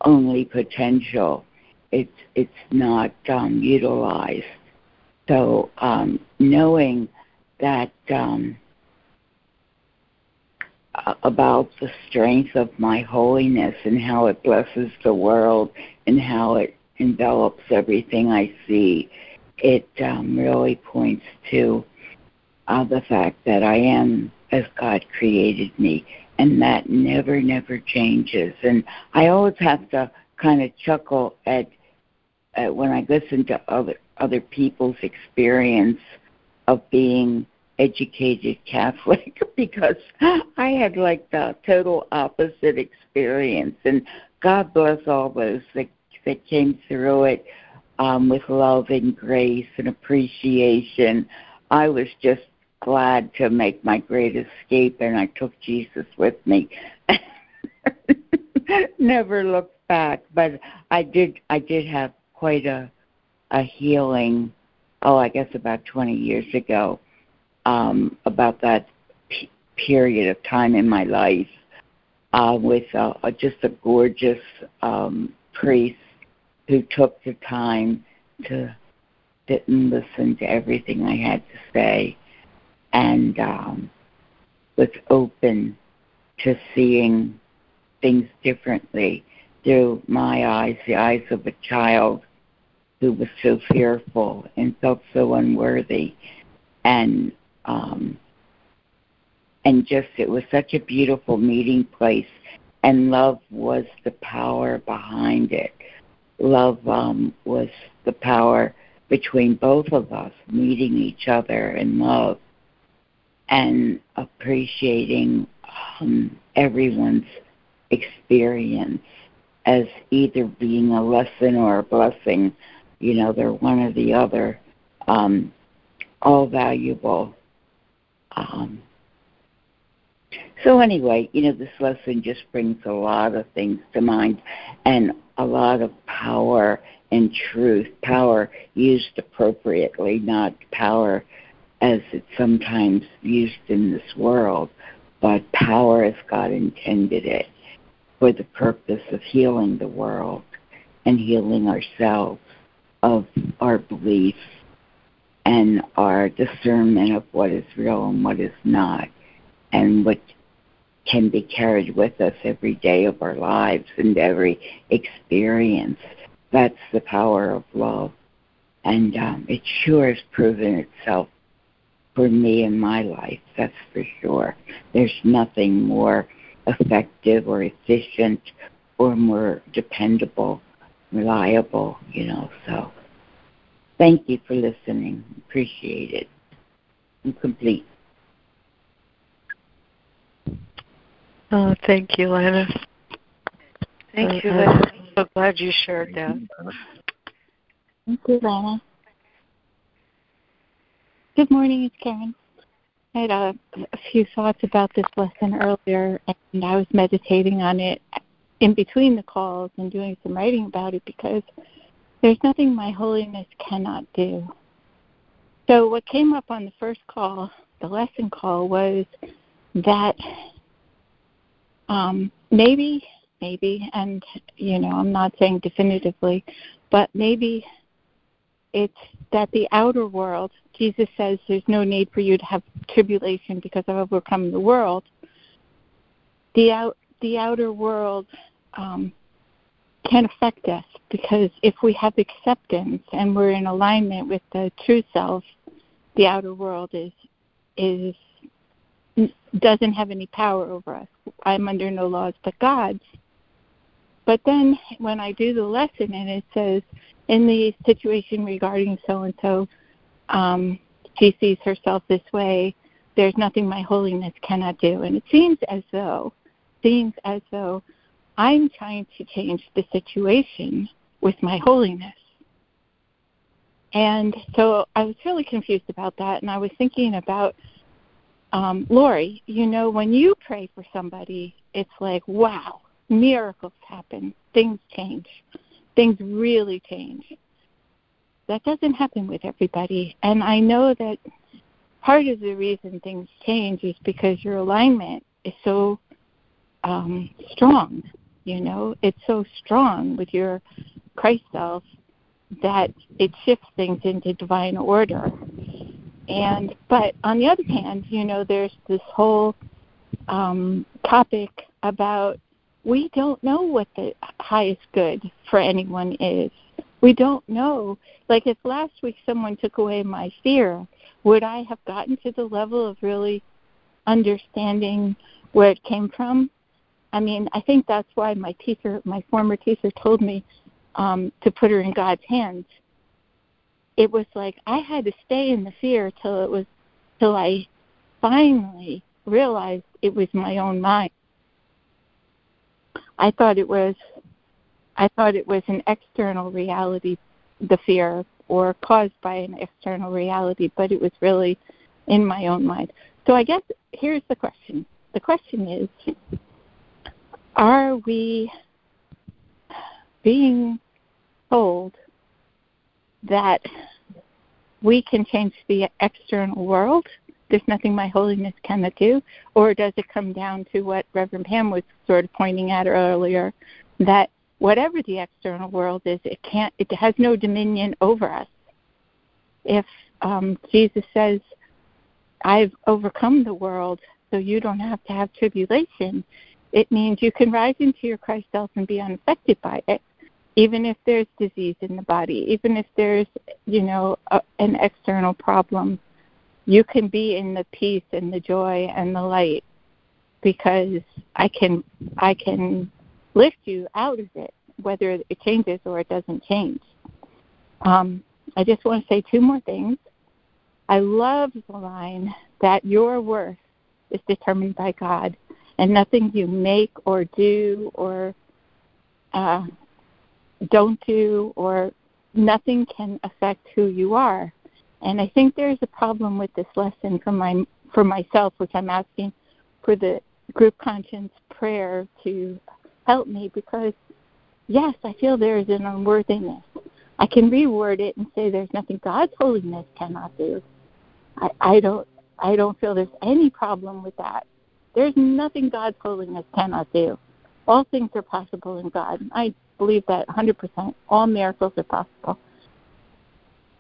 only potential. It's it's not um, utilized. So um, knowing that um, about the strength of my holiness and how it blesses the world and how it envelops everything I see, it um, really points to uh, the fact that I am as God created me, and that never, never changes. And I always have to kind of chuckle at, at when I listen to other other people's experience of being educated Catholic because I had like the total opposite experience. And God bless all those that, that came through it um, with love and grace and appreciation. I was just glad to make my great escape, and I took Jesus with me. Never looked back, but I did. I did have quite a a healing. Oh, I guess about 20 years ago, um, about that p- period of time in my life uh, with a, a, just a gorgeous um, priest who took the time to sit and listen to everything I had to say and um, was open to seeing things differently through my eyes, the eyes of a child who was so fearful and felt so unworthy. And um and just it was such a beautiful meeting place and love was the power behind it. Love um was the power between both of us meeting each other in love and appreciating um, everyone's experience as either being a lesson or a blessing you know they're one or the other. Um, all valuable um, so anyway you know this lesson just brings a lot of things to mind and a lot of power and truth power used appropriately not power as it's sometimes used in this world but power as god intended it for the purpose of healing the world and healing ourselves of our beliefs and our discernment of what is real and what is not, and what can be carried with us every day of our lives and every experience. That's the power of love. And um, it sure has proven itself for me in my life, that's for sure. There's nothing more effective or efficient or more dependable reliable, you know. So thank you for listening. Appreciate it. I'm complete. Oh, thank you, Lana. Thank you, Lana. I'm so glad you shared that. Thank you, Lana. Good morning, it's Karen. I had a, a few thoughts about this lesson earlier, and I was meditating on it in between the calls and doing some writing about it because there's nothing my holiness cannot do. So, what came up on the first call, the lesson call, was that um, maybe, maybe, and you know, I'm not saying definitively, but maybe it's that the outer world, Jesus says there's no need for you to have tribulation because I've overcome the world. The out the outer world um, can affect us because if we have acceptance and we're in alignment with the true self, the outer world is is doesn't have any power over us. I'm under no laws but God's. But then when I do the lesson and it says in the situation regarding so and so, um, she sees herself this way. There's nothing my holiness cannot do, and it seems as though seems as though I'm trying to change the situation with my holiness. And so I was really confused about that, and I was thinking about um, Lori. You know, when you pray for somebody, it's like, wow, miracles happen, things change, things really change. That doesn't happen with everybody, and I know that part of the reason things change is because your alignment is so um, strong. You know, it's so strong with your Christ self that it shifts things into divine order. And but on the other hand, you know, there's this whole um, topic about we don't know what the highest good for anyone is. We don't know. Like if last week someone took away my fear, would I have gotten to the level of really understanding where it came from? I mean, I think that's why my teacher, my former teacher, told me um, to put her in God's hands. It was like I had to stay in the fear till it was, till I finally realized it was my own mind. I thought it was, I thought it was an external reality, the fear, or caused by an external reality, but it was really in my own mind. So I guess here's the question. The question is are we being told that we can change the external world? There's nothing my holiness cannot do? Or does it come down to what Reverend Pam was sort of pointing at earlier that whatever the external world is, it can't, it has no dominion over us. If um, Jesus says, "I've overcome the world, so you don't have to have tribulation," it means you can rise into your Christ self and be unaffected by it, even if there's disease in the body, even if there's, you know, a, an external problem. You can be in the peace and the joy and the light because I can I can lift you out of it, whether it changes or it doesn't change. Um, I just want to say two more things. I love the line that your worth is determined by God, and nothing you make or do or uh, don't do or nothing can affect who you are. And I think there's a problem with this lesson for my for myself, which I'm asking for the group conscience prayer to help me because yes, I feel there is an unworthiness. I can reword it and say there's nothing God's holiness cannot do. I, I don't I don't feel there's any problem with that. There's nothing God's holiness cannot do. All things are possible in God. I believe that 100%. All miracles are possible.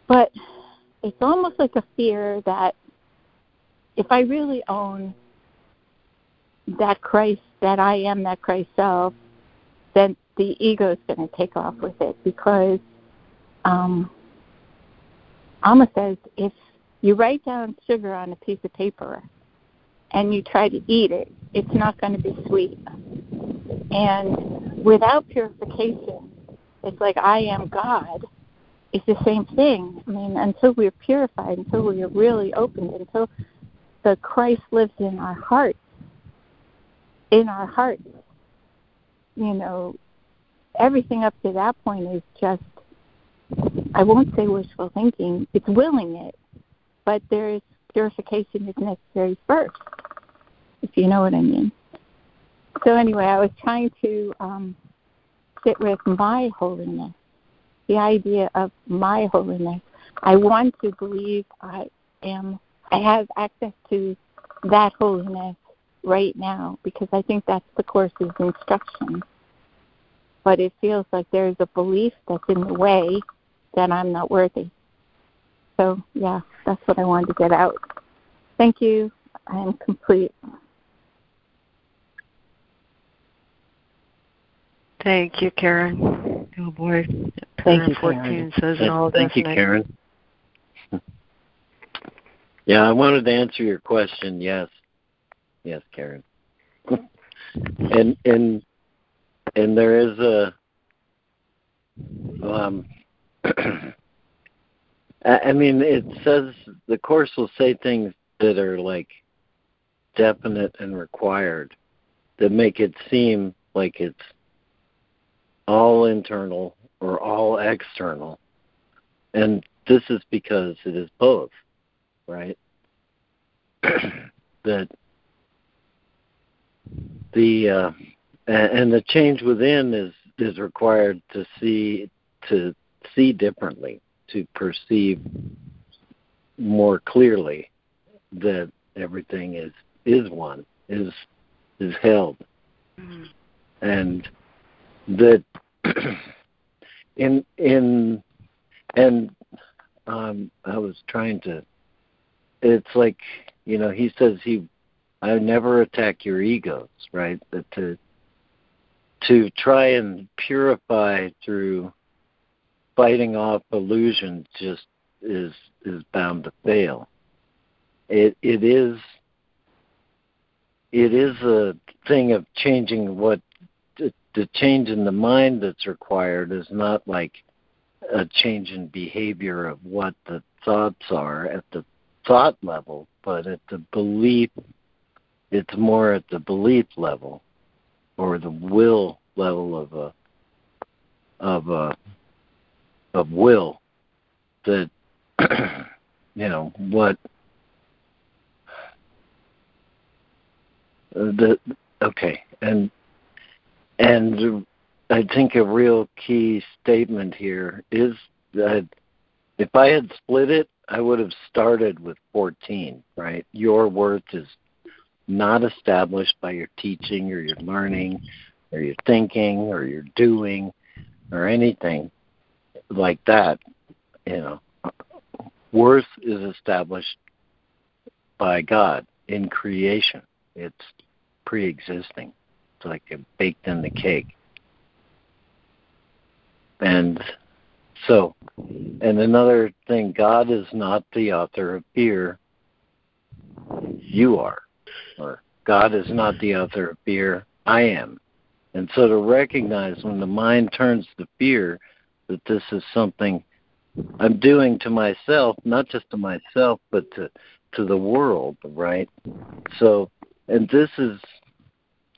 But it's almost like a fear that if I really own that Christ, that I am that Christ self, then the ego is going to take off with it because um, Amma says if you write down sugar on a piece of paper and you try to eat it, it's not going to be sweet. And without purification, it's like I am God. It's the same thing. I mean, until we're purified, until we are really opened, until the Christ lives in our hearts, in our hearts, you know, everything up to that point is just I won't say wishful thinking, it's willing it, but there's purification is necessary first, if you know what I mean. So anyway, I was trying to um, sit with my holiness, the idea of my holiness. I want to believe I am, I have access to that holiness right now because I think that's the course's instruction. But it feels like there's a belief that's in the way that I'm not worthy. So, yeah, that's what I wanted to get out. Thank you. I am complete. Thank you, Karen. Oh boy, Thank you, 14 Karen. says it all. Thank you, Karen. Yeah, I wanted to answer your question. Yes, yes, Karen. and and and there is a um, I mean, it says the course will say things that are like definite and required that make it seem like it's all internal or all external. And this is because it is both, right? that the uh, and the change within is is required to see to see differently, to perceive more clearly, that everything is is one is is held mm-hmm. and that in in and um I was trying to it's like you know he says he I never attack your egos right? That to to try and purify through fighting off illusion just is is bound to fail. It it is it is a thing of changing what the change in the mind that's required is not like a change in behavior of what the thoughts are at the thought level, but at the belief, it's more at the belief level or the will level of a of a of will that you know what uh, the okay and and I think a real key statement here is that if I had split it, I would have started with 14, right? Your worth is not established by your teaching or your learning or your thinking or your doing or anything like that. You know, worth is established by God in creation. It's pre-existing. It's like a baked in the cake. And so, and another thing, God is not the author of fear. You are. Or God is not the author of fear. I am. And so to recognize when the mind turns to fear that this is something I'm doing to myself, not just to myself, but to to the world, right? So, and this is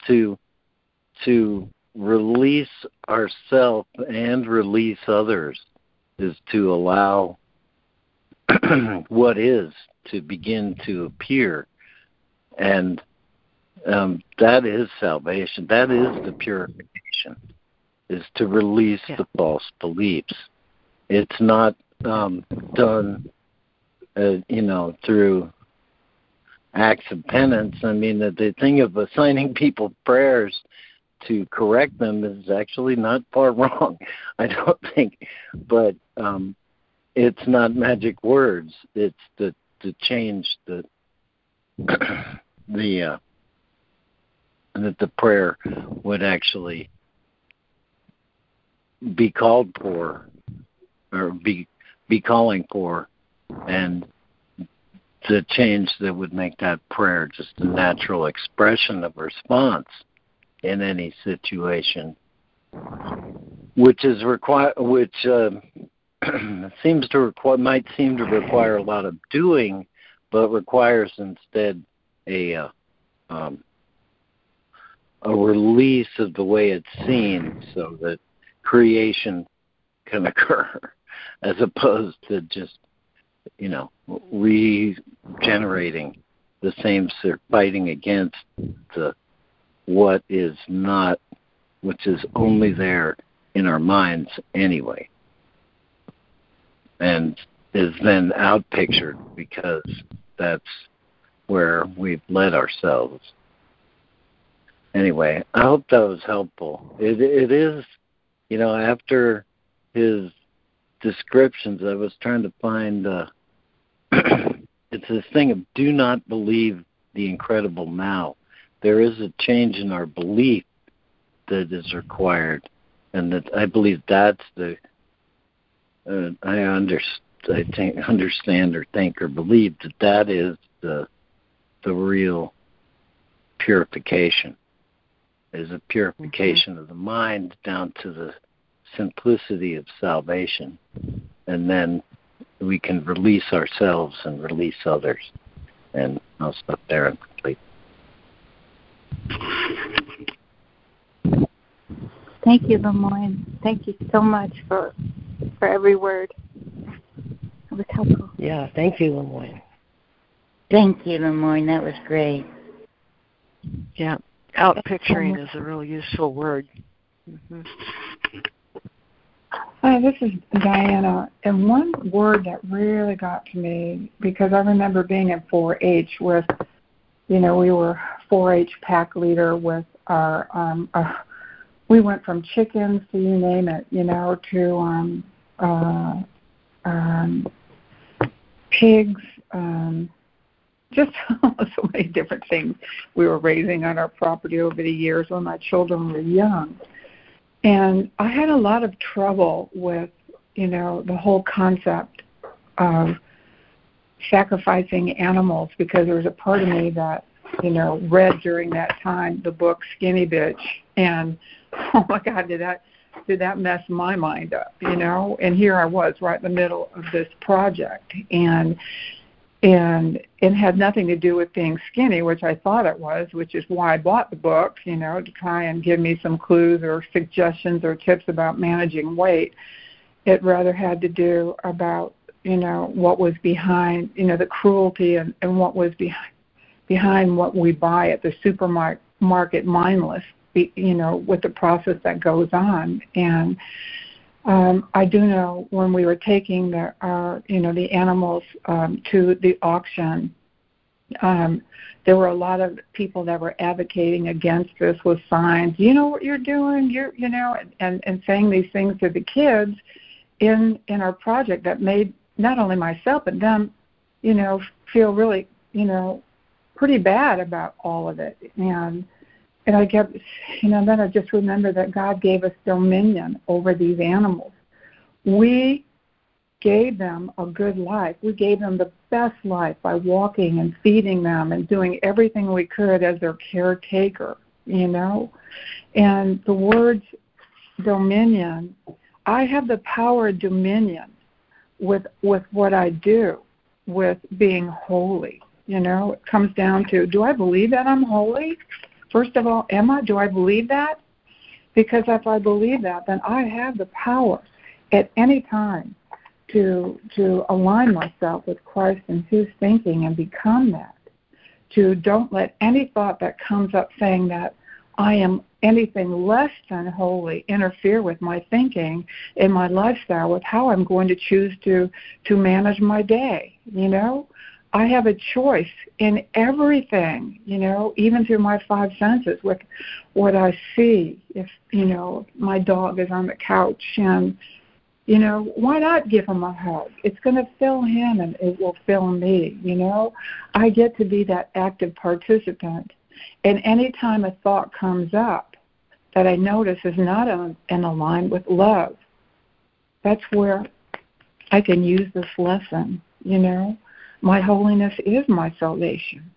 to to release ourselves and release others is to allow what is to begin to appear. And um, that is salvation. That is the purification is to release yeah. the false beliefs. It's not um, done uh, you know through acts of penance. I mean the, the thing of assigning people prayers to correct them is actually not far wrong. I don't think, but um, it's not magic words. It's the to change the the uh, that the prayer would actually be called for or be be calling for and the change that would make that prayer just a natural expression of response in any situation, which is require which uh, seems to require might seem to require a lot of doing, but requires instead a uh, um, a release of the way it's seen, so that creation can occur, as opposed to just you know regenerating the same fighting against the what is not, which is only there in our minds anyway, and is then outpictured because that's where we've led ourselves. Anyway, I hope that was helpful. It it is, you know, after his descriptions, I was trying to find. Uh, it's this thing of do not believe the incredible now there is a change in our belief that is required, and that I believe that's the uh, I understand. I think understand or think or believe that that is the the real purification is a purification mm-hmm. of the mind down to the simplicity of salvation and then we can release ourselves and release others and I'll stop there and complete Thank you, LeMoyne. Thank you so much for for every word. It was helpful. Yeah, thank you, LeMoyne. Thank you, LeMoyne. That was great. Yeah, out picturing is a real useful word. Mm-hmm. Hi, this is Diana. And one word that really got to me, because I remember being in 4-H with, you know, we were 4-H pack leader with our, um, uh, we went from chickens to you name it, you know, to um, uh, um, pigs, um, just so many different things we were raising on our property over the years when my children were young. And I had a lot of trouble with, you know, the whole concept of sacrificing animals because there was a part of me that, you know, read during that time the book Skinny Bitch and oh my God, did that did that mess my mind up, you know? And here I was right in the middle of this project and and it had nothing to do with being skinny, which I thought it was, which is why I bought the book, you know, to try and give me some clues or suggestions or tips about managing weight. It rather had to do about, you know, what was behind, you know, the cruelty and, and what was behind behind what we buy at the supermarket mindless, you know, with the process that goes on. And um, I do know when we were taking the, our, you know, the animals um, to the auction, um, there were a lot of people that were advocating against this with signs. You know what you're doing, you're, you know, and and saying these things to the kids in in our project that made not only myself but them, you know, feel really, you know, pretty bad about all of it. And and I kept, you know, then I just remember that God gave us dominion over these animals. We gave them a good life. We gave them the best life by walking and feeding them and doing everything we could as their caretaker, you know. And the words dominion, I have the power of dominion with with what I do, with being holy. You know, it comes down to do I believe that I'm holy? First of all, am I? Do I believe that? Because if I believe that, then I have the power at any time to to align myself with Christ and His thinking and become that. To don't let any thought that comes up saying that I am anything less than holy interfere with my thinking and my lifestyle with how I'm going to choose to to manage my day. You know, I have a choice in everything, you know, even through my five senses with what I see. If, you know, my dog is on the couch and, you know, why not give him a hug? It's going to fill him and it will fill me, you know. I get to be that active participant. And anytime a thought comes up that I notice is not in alignment with love, that's where I can use this lesson, you know my holiness is my salvation.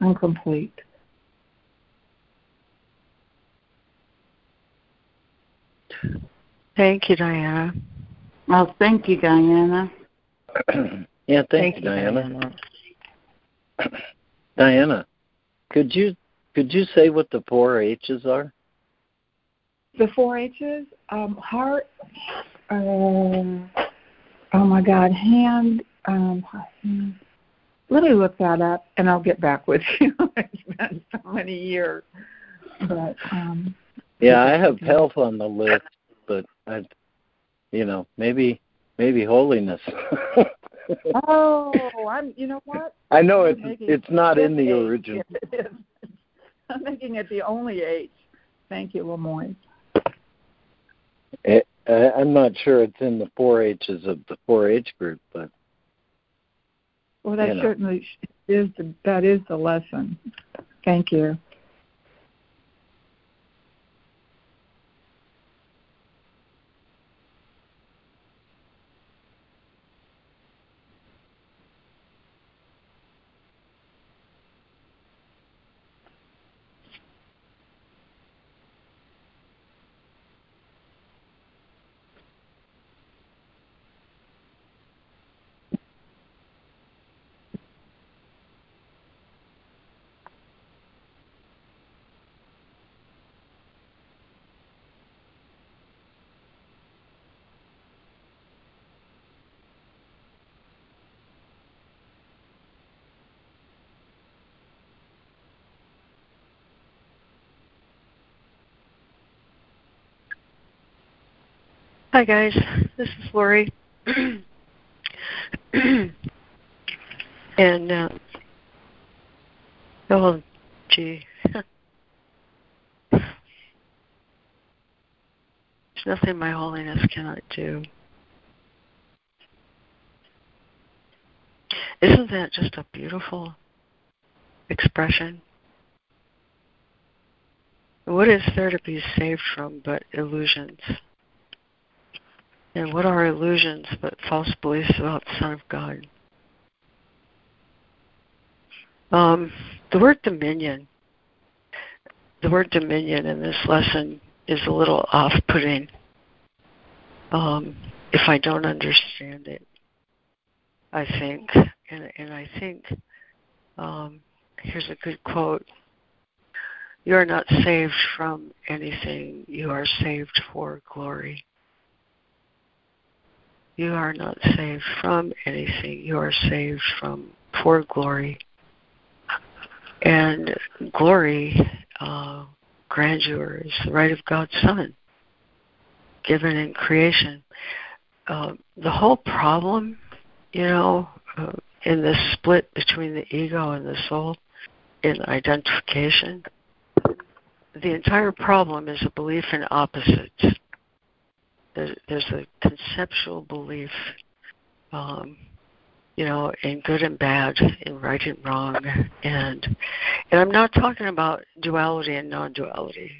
I'm complete. Thank you, Diana. Well, thank you, Diana. yeah, thank, thank you, Diana. Diana. Diana, could you could you say what the four H's are? The four H's, um, heart. Uh, oh my God, hand, um, let me look that up, and I'll get back with you. it's been so many years, but um, yeah, I have health on the list, but I, you know, maybe maybe holiness. oh, I'm. You know what? I know it's it's not in the original. I'm making it the only H. Thank you, LeMoyne. It, I'm not sure it's in the four H's of the 4-H group, but well, that you know. certainly is the, that is the lesson. Thank you. Hi, guys. This is Lori. and, uh, oh, gee. There's nothing my holiness cannot do. Isn't that just a beautiful expression? What is there to be saved from but illusions? And what are illusions but false beliefs about the Son of God? Um, the word dominion, the word dominion in this lesson is a little off-putting um, if I don't understand it. I think, and, and I think um, here's a good quote: "You are not saved from anything; you are saved for glory." You are not saved from anything. You are saved from for glory. And glory, uh, grandeur, is the right of God's Son, given in creation. Uh, the whole problem, you know, uh, in this split between the ego and the soul in identification, the entire problem is a belief in opposites there's, a conceptual belief, um, you know, in good and bad, in right and wrong, and and I'm not talking about duality and non-duality.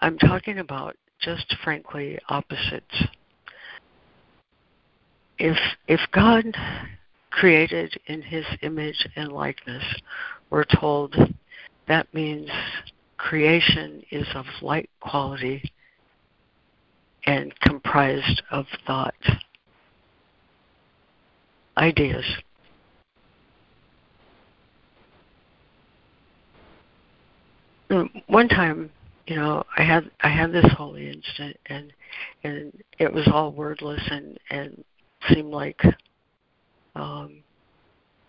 I'm talking about just frankly opposites. If if God created in His image and likeness, we're told that means creation is of light quality and comprised of thought, ideas. One time, you know, I had I had this holy instant, and and it was all wordless and and seemed like um,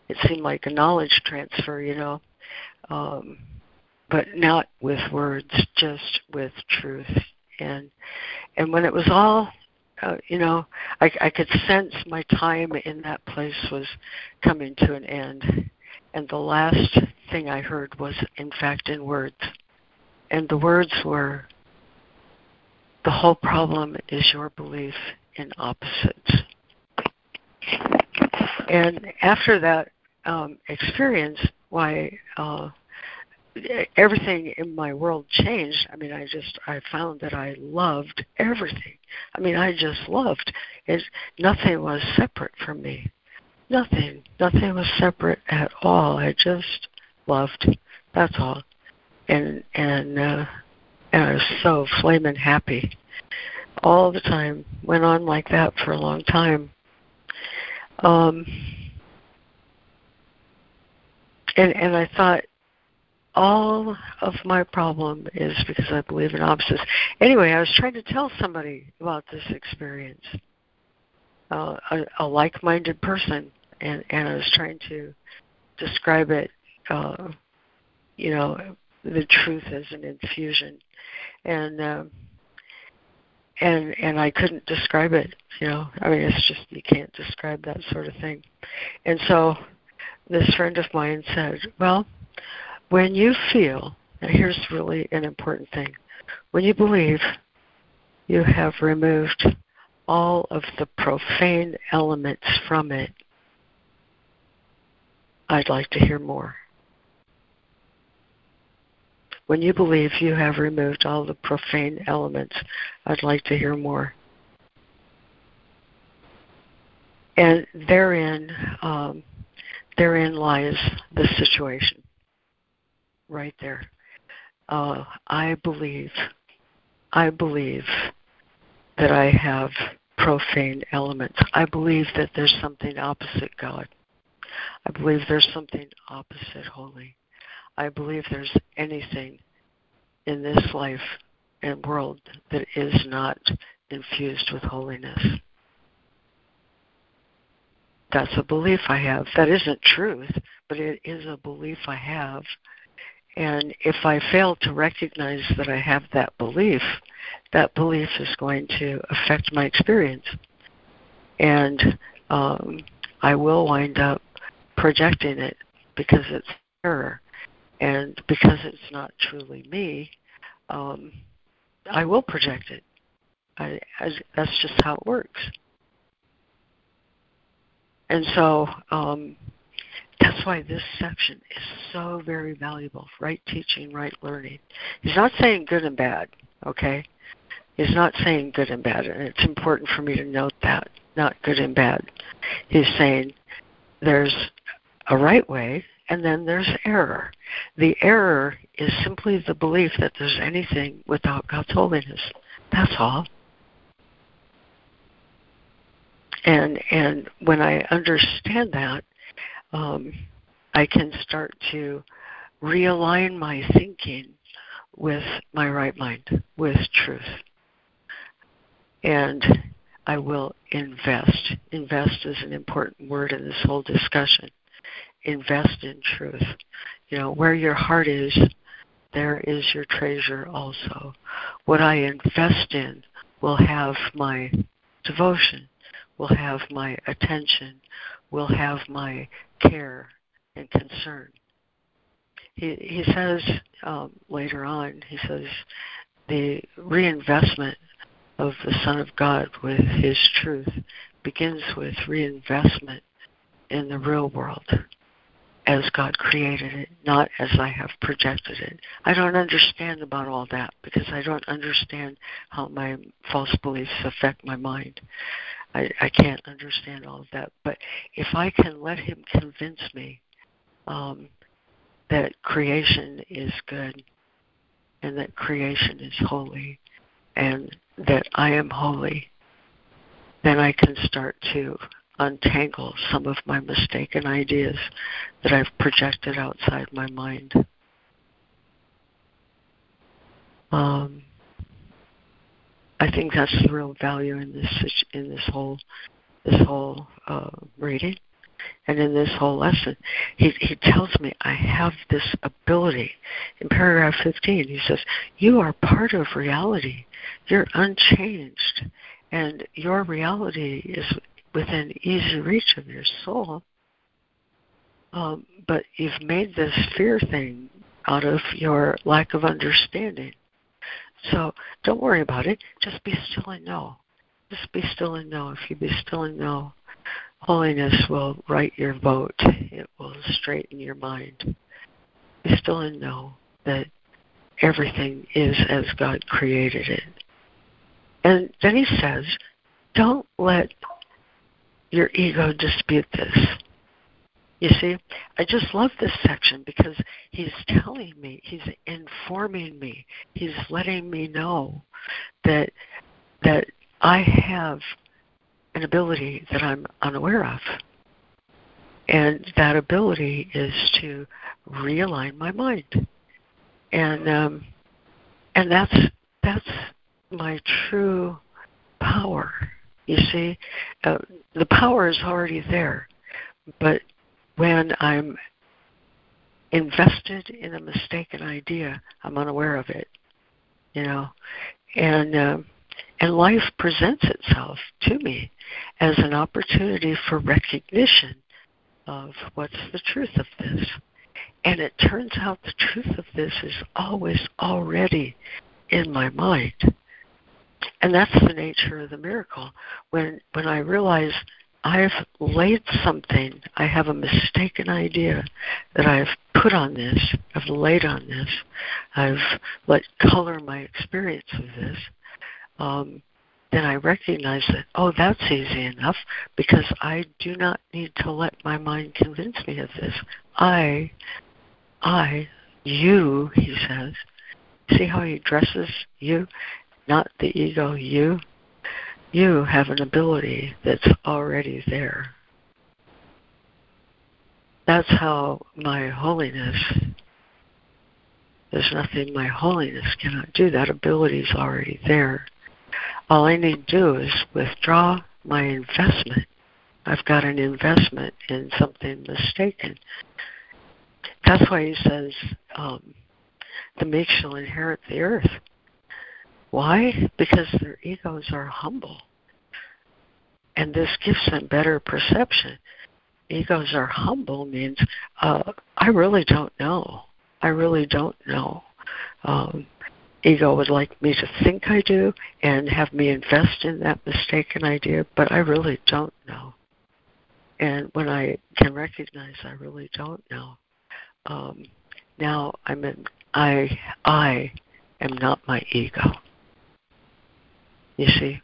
it seemed like a knowledge transfer, you know, um, but not with words, just with truth and and when it was all uh, you know I, I could sense my time in that place was coming to an end. And the last thing i heard was in fact in words. And the words were the whole problem is your belief in opposites. And after that um, experience why uh, everything in my world changed. I mean, I just I found that I loved everything. I mean, I just loved. It nothing was separate from me. Nothing. Nothing was separate at all. I just loved. That's all. And and uh and I was so flaming happy all the time. Went on like that for a long time. Um and and I thought all of my problem is because I believe in opposites. Anyway, I was trying to tell somebody about this experience, uh, a, a like-minded person, and and I was trying to describe it, uh, you know, the truth as an infusion, and. Uh, and and I couldn't describe it, you know. I mean, it's just you can't describe that sort of thing. And so this friend of mine said, "Well, when you feel, and here's really an important thing, when you believe you have removed all of the profane elements from it, I'd like to hear more. When you believe you have removed all the profane elements, I'd like to hear more. And therein, um, therein lies the situation right there. Uh, I believe, I believe that I have profane elements. I believe that there's something opposite God. I believe there's something opposite holy. I believe there's anything in this life and world that is not infused with holiness. That's a belief I have. That isn't truth, but it is a belief I have And if I fail to recognize that I have that belief, that belief is going to affect my experience. And um, I will wind up projecting it because it's error. And because it's not truly me, um, I will project it. I, I, that's just how it works. And so um, that's why this section is so very valuable. Right teaching, right learning. He's not saying good and bad, okay? He's not saying good and bad, and it's important for me to note that, not good and bad. He's saying there's a right way and then there's error. The error is simply the belief that there's anything without God's holiness. That's all. And and when I understand that, um, I can start to realign my thinking with my right mind, with truth. And I will invest. Invest is an important word in this whole discussion. Invest in truth. You know, where your heart is, there is your treasure also. What I invest in will have my devotion, will have my attention, will have my care and concern. He, he says um, later on, he says, the reinvestment of the Son of God with His truth begins with reinvestment in the real world as God created it, not as I have projected it. I don't understand about all that because I don't understand how my false beliefs affect my mind. I, I can't understand all of that. But if I can let Him convince me um, that creation is good and that creation is holy and that I am holy, then I can start to untangle some of my mistaken ideas that I've projected outside my mind. Um, I think that's the real value in this in this whole this whole uh, reading and in this whole lesson. He he tells me I have this ability. In paragraph 15, he says, "You are part of reality. You're unchanged, and your reality is within easy reach of your soul. Um, but you've made this fear thing out of your lack of understanding. So don't worry about it. Just be still and know. Just be still and know. If you be still and know, holiness will right your vote. It will straighten your mind. Be still and know that everything is as God created it. And then he says, don't let your ego dispute this. You see, I just love this section because he's telling me, he's informing me, he's letting me know that that I have an ability that I'm unaware of. And that ability is to realign my mind. And um and that's that's my true power. You see, uh, the power is already there, but when I'm invested in a mistaken idea, I'm unaware of it. You know, and uh, and life presents itself to me as an opportunity for recognition of what's the truth of this. And it turns out the truth of this is always already in my mind. And that's the nature of the miracle. When when I realize I've laid something, I have a mistaken idea that I've put on this, I've laid on this, I've let color my experience of this, um, then I recognize that, oh, that's easy enough because I do not need to let my mind convince me of this. I, I, you, he says. See how he addresses you? not the ego, you, you have an ability that's already there. That's how my holiness, there's nothing my holiness cannot do. That ability is already there. All I need to do is withdraw my investment. I've got an investment in something mistaken. That's why he says, um, the meek shall inherit the earth. Why? Because their egos are humble. And this gives them better perception. Egos are humble means uh, I really don't know. I really don't know. Um, ego would like me to think I do and have me invest in that mistaken idea, but I really don't know. And when I can recognize I really don't know, um, now I'm in. I I am not my ego. You see,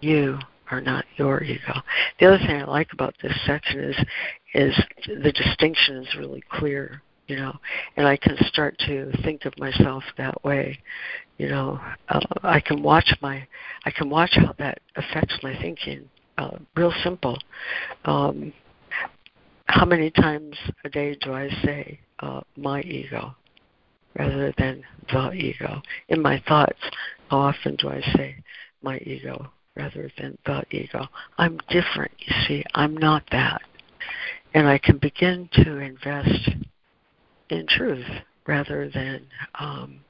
you are not your ego. The other thing I like about this section is is the distinction is really clear, you know, and I can start to think of myself that way. You know, uh, I can watch my I can watch how that affects my thinking. Uh, real simple. Um, how many times a day do I say uh, my ego rather than the ego? In my thoughts, how often do I say my ego rather than the ego? I'm different, you see. I'm not that. And I can begin to invest in truth rather than um,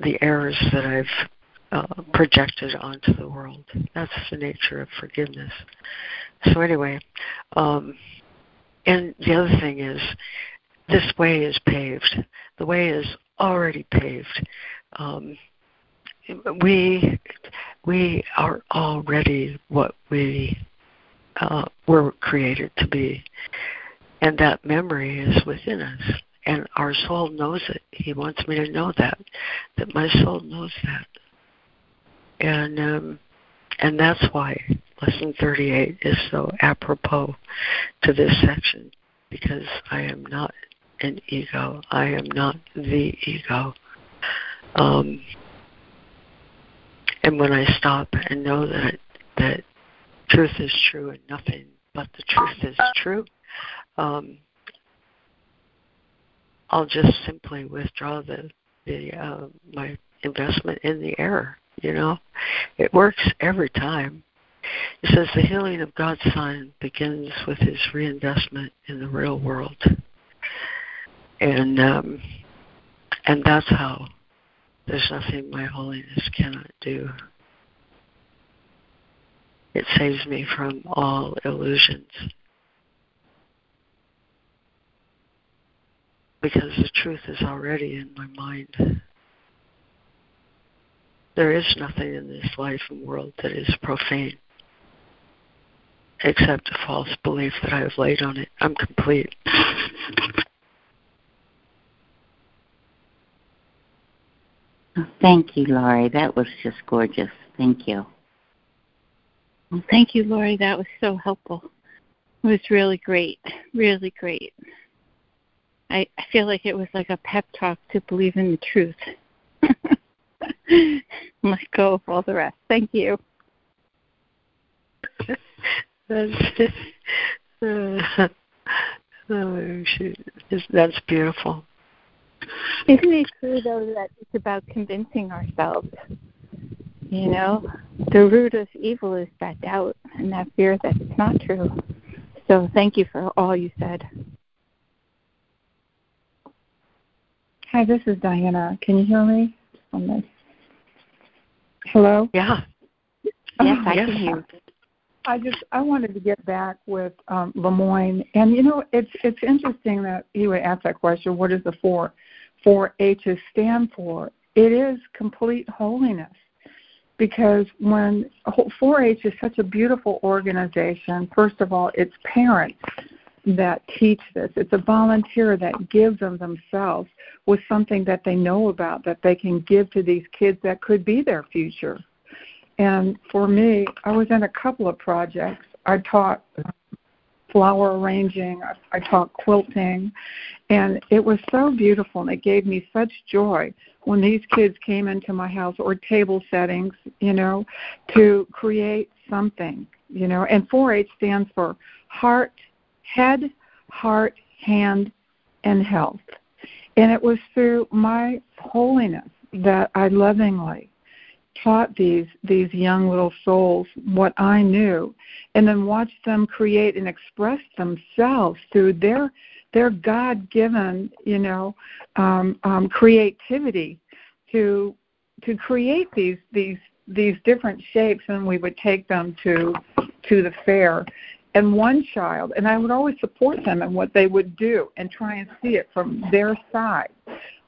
the errors that I've uh, projected onto the world. That's the nature of forgiveness. So anyway, um, and the other thing is, this way is paved. The way is already paved. Um, we we are already what we uh, were created to be, and that memory is within us. And our soul knows it. He wants me to know that, that my soul knows that, and um, and that's why lesson 38 is so apropos to this section because I am not an ego. I am not the ego. Um, and when I stop and know that that truth is true and nothing but the truth is true, um, I'll just simply withdraw the the uh, my investment in the error. You know, it works every time. It says the healing of God's Son begins with his reinvestment in the real world, and um, and that's how there's nothing my holiness cannot do. It saves me from all illusions. Because the truth is already in my mind. There is nothing in this life and world that is profane except a false belief that I have laid on it. I'm complete. Thank you, Laurie. That was just gorgeous. Thank you. Well, thank you, Laurie. That was so helpful. It was really great. Really great. I, I feel like it was like a pep talk to believe in the truth. Let go of all the rest. Thank you. That's, uh, oh, shoot. That's beautiful. Isn't it true, though, that it's about convincing ourselves? You know, the root of evil is that doubt and that fear that it's not true. So thank you for all you said. Hi, this is Diana. Can you hear me? Hello? Yeah. Yes, I yes. can hear. I just I wanted to get back with um, LeMoyne, and you know it's it's interesting that he would ask that question. What is the four four H's stand for? It is complete holiness, because when 4-H is such a beautiful organization. First of all, it's parents that teach this. It's a volunteer that gives them themselves with something that they know about that they can give to these kids that could be their future and for me, I was in a couple of projects. I taught flower arranging, I I taught quilting, and it was so beautiful and it gave me such joy when these kids came into my house or table settings, you know, to create something, you know. And 4-H stands for heart, head, heart, hand, and health. And it was through my holiness that I lovingly taught these these young little souls what I knew and then watched them create and express themselves through their their God-given, you know, um, um, creativity to to create these these these different shapes, and we would take them to to the fair. And one child, and I would always support them in what they would do and try and see it from their side.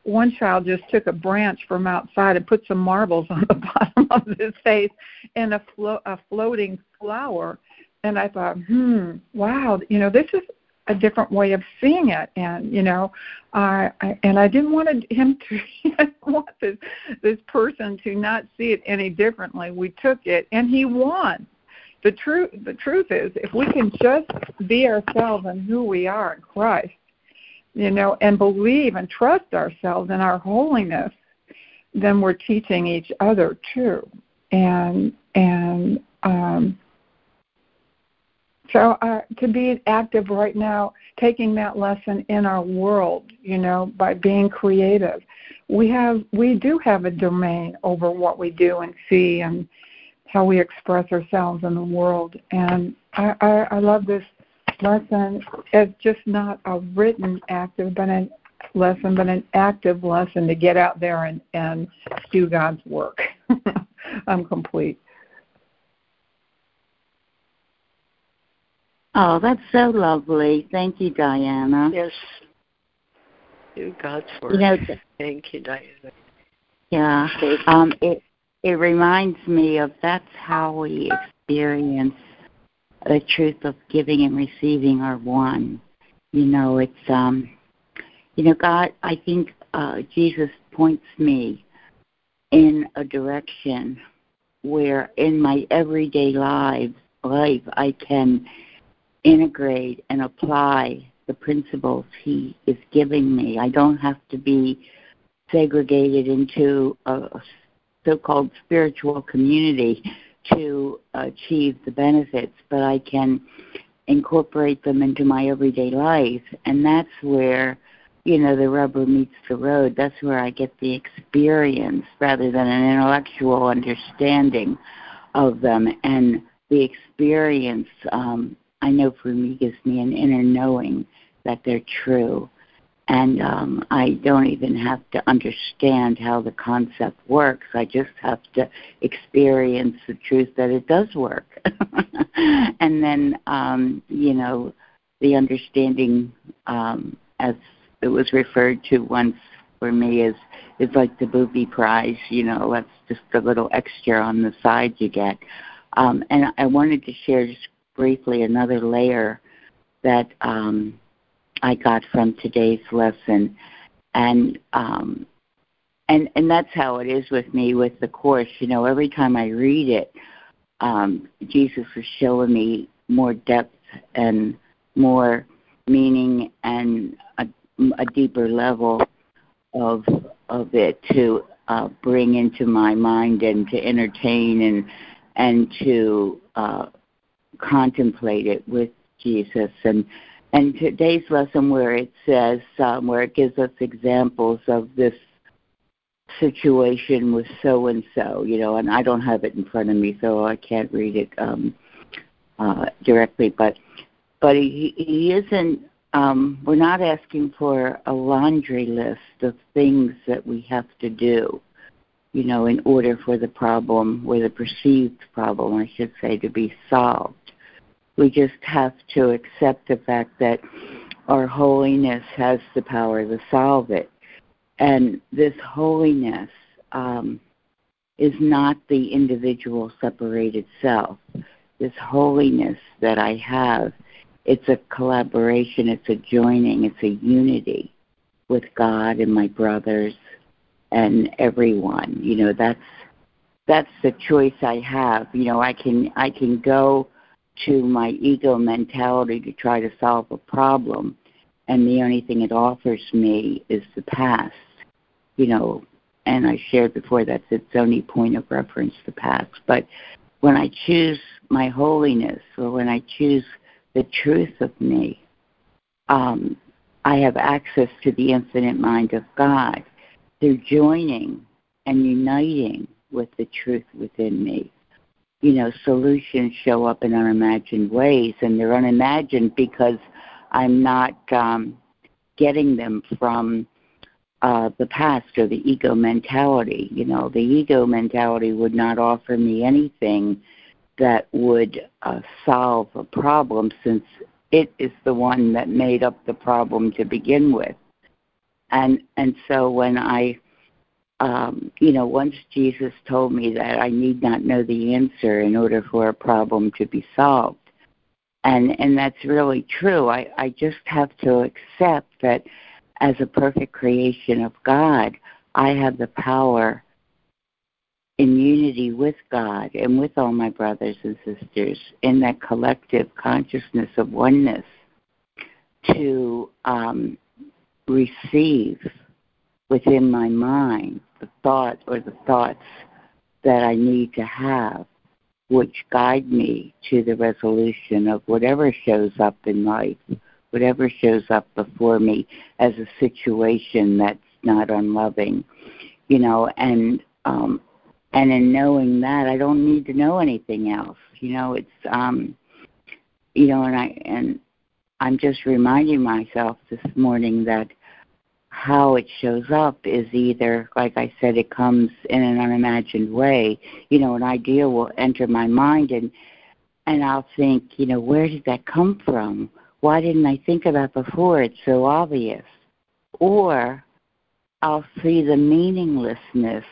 One child just took a branch from outside and put some marbles on the bottom of his face and a, flo- a floating flower. And I thought, hmm, wow, you know, this is a different way of seeing it. And you know uh, I, and i didn't want him to I want this this person to not see it any differently. We took it and he won. The truth the truth is if we can just be ourselves and who we are in christ you know and believe and trust ourselves in our holiness then we're teaching each other too and and um so uh, to be active right now, taking that lesson in our world, you know, by being creative, we have we do have a domain over what we do and see and how we express ourselves in the world. And I, I, I love this lesson. It's just not a written active, but an lesson, but an active lesson to get out there and, and do God's work. I'm complete. Oh, that's so lovely. Thank you, Diana. Yes. Do God's work. You know, Thank you, Diana. Yeah. Um, it it reminds me of that's how we experience the truth of giving and receiving are one. You know, it's um you know, God I think uh Jesus points me in a direction where in my everyday life life I can integrate and apply the principles he is giving me. I don't have to be segregated into a so called spiritual community to achieve the benefits, but I can incorporate them into my everyday life. And that's where, you know, the rubber meets the road. That's where I get the experience rather than an intellectual understanding of them. And the experience um, I know for me gives me an inner knowing that they're true. And um, I don't even have to understand how the concept works. I just have to experience the truth that it does work. and then, um, you know, the understanding, um, as it was referred to once for me, is is like the booby prize. You know, that's just a little extra on the side you get. Um, and I wanted to share just briefly another layer that um, I got from today's lesson, and um, and and that's how it is with me with the course. You know, every time I read it, um, Jesus is showing me more depth and more meaning and a, a deeper level of of it to uh, bring into my mind and to entertain and and to uh, contemplate it with Jesus. And and today's lesson where it says um, where it gives us examples of this situation with so and so, you know, and I don't have it in front of me, so I can't read it um, uh, directly. But but he, he isn't. Um, we're not asking for a laundry list of things that we have to do, you know, in order for the problem or the perceived problem, I should say, to be solved. We just have to accept the fact that our holiness has the power to solve it. And this holiness um, is not the individual separated self. This holiness that I have, it's a collaboration, it's a joining, it's a unity with God and my brothers and everyone. You know, that's that's the choice I have. You know, I can I can go to my ego mentality to try to solve a problem and the only thing it offers me is the past you know and i shared before that's its only point of reference the past. But when i choose my holiness or when i choose the truth of me um, i have access to the infinite mind of god through joining and uniting with the truth within me you know, solutions show up in unimagined ways, and they're unimagined because I'm not um, getting them from uh, the past or the ego mentality. You know, the ego mentality would not offer me anything that would uh, solve a problem since it is the one that made up the problem to begin with. And and so when I um, you know, once Jesus told me that I need not know the answer in order for a problem to be solved. And and that's really true. I, I just have to accept that as a perfect creation of God, I have the power in unity with God and with all my brothers and sisters in that collective consciousness of oneness to um, receive within my mind the thought or the thoughts that I need to have, which guide me to the resolution of whatever shows up in life, whatever shows up before me as a situation that's not unloving, you know, and um, and in knowing that, I don't need to know anything else. You know, it's um, you know, and I and I'm just reminding myself this morning that how it shows up is either, like I said, it comes in an unimagined way. You know, an idea will enter my mind and and I'll think, you know, where did that come from? Why didn't I think of that before? It's so obvious. Or I'll see the meaninglessness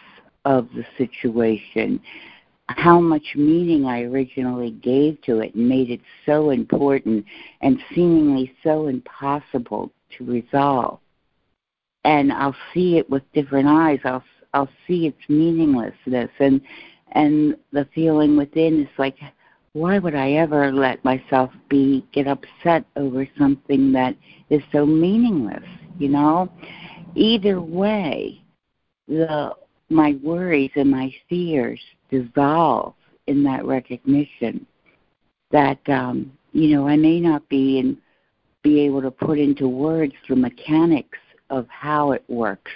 of the situation, how much meaning I originally gave to it and made it so important and seemingly so impossible to resolve and I'll see it with different eyes. I'll I'll see its meaninglessness and and the feeling within is like why would I ever let myself be get upset over something that is so meaningless, you know? Either way, the my worries and my fears dissolve in that recognition that um, you know, I may not be in be able to put into words the mechanics of how it works.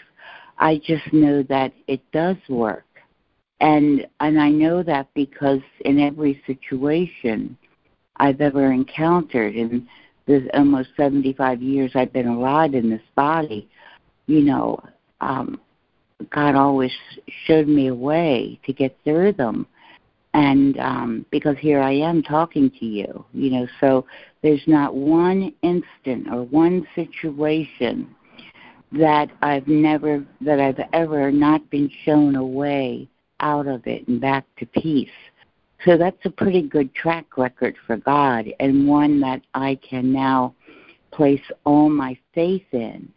I just know that it does work. And and I know that because in every situation I've ever encountered in the almost 75 years I've been alive in this body, you know, um, God always showed me a way to get through them. And um, because here I am talking to you, you know, so there's not one instant or one situation that I've never that I've ever not been shown a way out of it and back to peace. So that's a pretty good track record for God and one that I can now place all my faith in.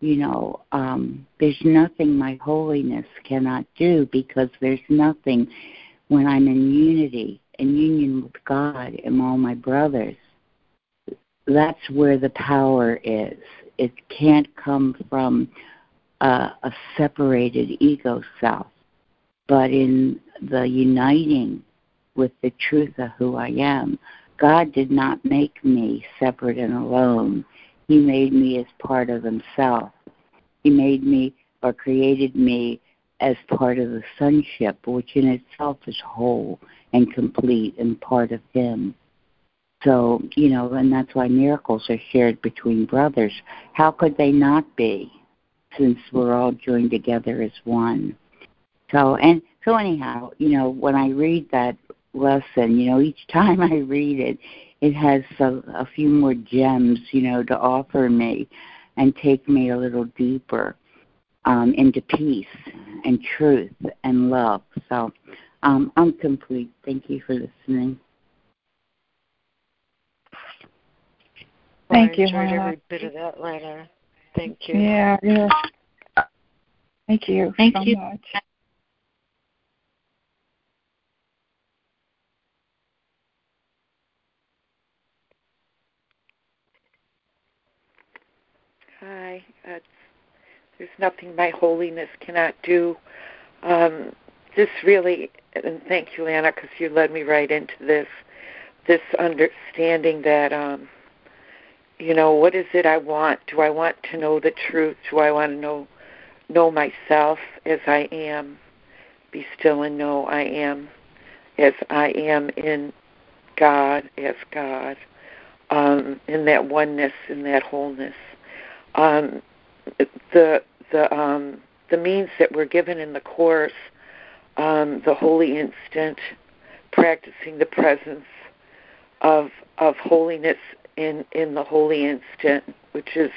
You know, um, there's nothing my holiness cannot do because there's nothing when I'm in unity and union with God and all my brothers. That's where the power is it can't come from a, a separated ego self, but in the uniting with the truth of who I am. God did not make me separate and alone. He made me as part of Himself. He made me or created me as part of the sonship, which in itself is whole and complete and part of Him. So, you know, and that's why miracles are shared between brothers. How could they not be since we're all joined together as one? So, and so anyhow, you know, when I read that lesson, you know, each time I read it, it has a, a few more gems, you know, to offer me and take me a little deeper um, into peace and truth and love. So um, I'm complete. Thank you for listening. Thank I you, enjoyed every bit of that letter. Thank you. Yeah, yeah. Thank you Thank so you. much. Hi. Uh, there's nothing my holiness cannot do. Um, this really, and thank you, Anna, because you led me right into this. This understanding that um, you know what is it i want? Do i want to know the truth? Do i want to know know myself as i am? Be still and know i am as i am in god as god um in that oneness in that wholeness. Um, the the um, the means that we're given in the course, um, the holy instant, practicing the presence of of holiness in in the holy instant, which is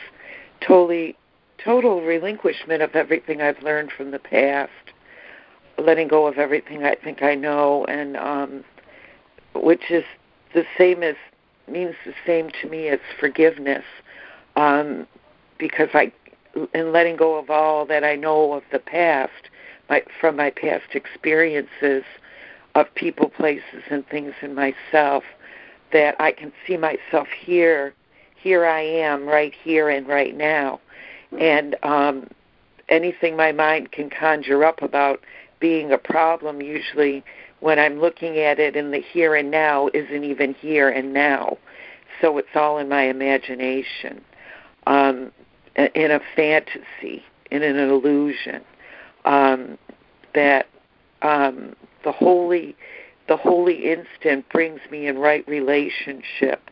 totally total relinquishment of everything I've learned from the past, letting go of everything I think I know, and um, which is the same as means the same to me as forgiveness, um, because I in letting go of all that I know of the past, my, from my past experiences of people, places, and things in myself, that I can see myself here. Here I am, right here and right now, and um, anything my mind can conjure up about being a problem usually when I'm looking at it in the here and now isn't even here and now. So it's all in my imagination. Um, in a fantasy, in an illusion, um, that um, the holy, the holy instant brings me in right relationship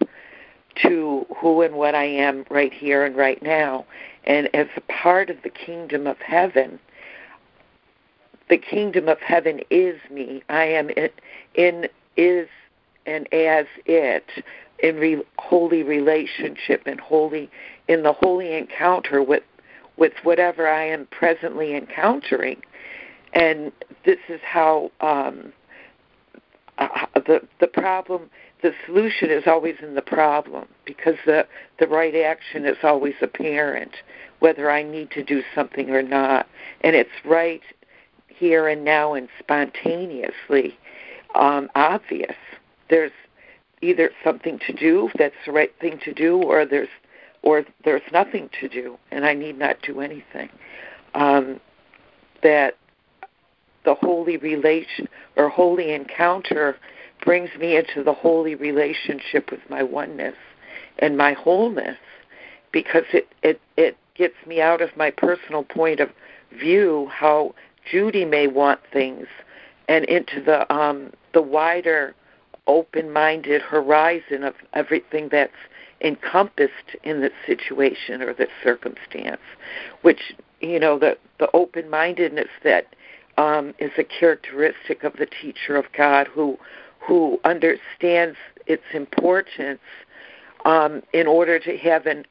to who and what I am right here and right now, and as a part of the kingdom of heaven. The kingdom of heaven is me. I am in, in is and as it in re, holy relationship and holy in the holy encounter with with whatever I am presently encountering, and this is how um, uh, the the problem the solution is always in the problem because the the right action is always apparent whether I need to do something or not, and it's right here and now and spontaneously um, obvious. There's either something to do that's the right thing to do, or there's or there's nothing to do, and I need not do anything. Um, that the holy relation or holy encounter brings me into the holy relationship with my oneness and my wholeness because it it it gets me out of my personal point of view how Judy may want things and into the um the wider open-minded horizon of everything that's encompassed in the situation or the circumstance, which you know the the open mindedness that um, is a characteristic of the teacher of God who who understands its importance um, in order to have an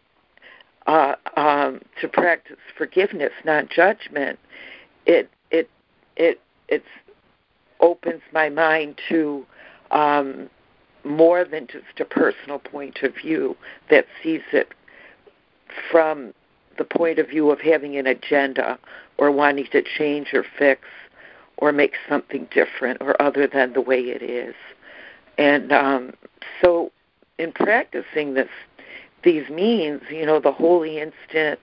uh, um, to practice forgiveness, not judgment. It it it it opens my mind to um, more than just a personal point of view that sees it from the point of view of having an agenda or wanting to change or fix or make something different or other than the way it is. And um, so, in practicing this, these means, you know, the holy instant,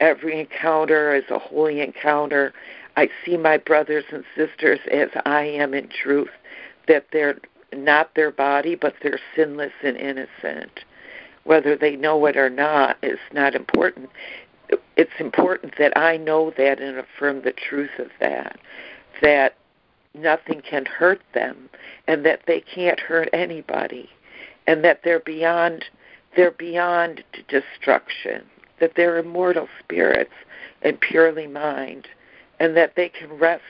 every encounter is a holy encounter. I see my brothers and sisters as I am in truth, that they're not their body, but they're sinless and innocent. Whether they know it or not is not important. It's important that I know that and affirm the truth of that, that nothing can hurt them, and that they can't hurt anybody, and that they're beyond they're beyond destruction, that they're immortal spirits and purely mind, and that they can rest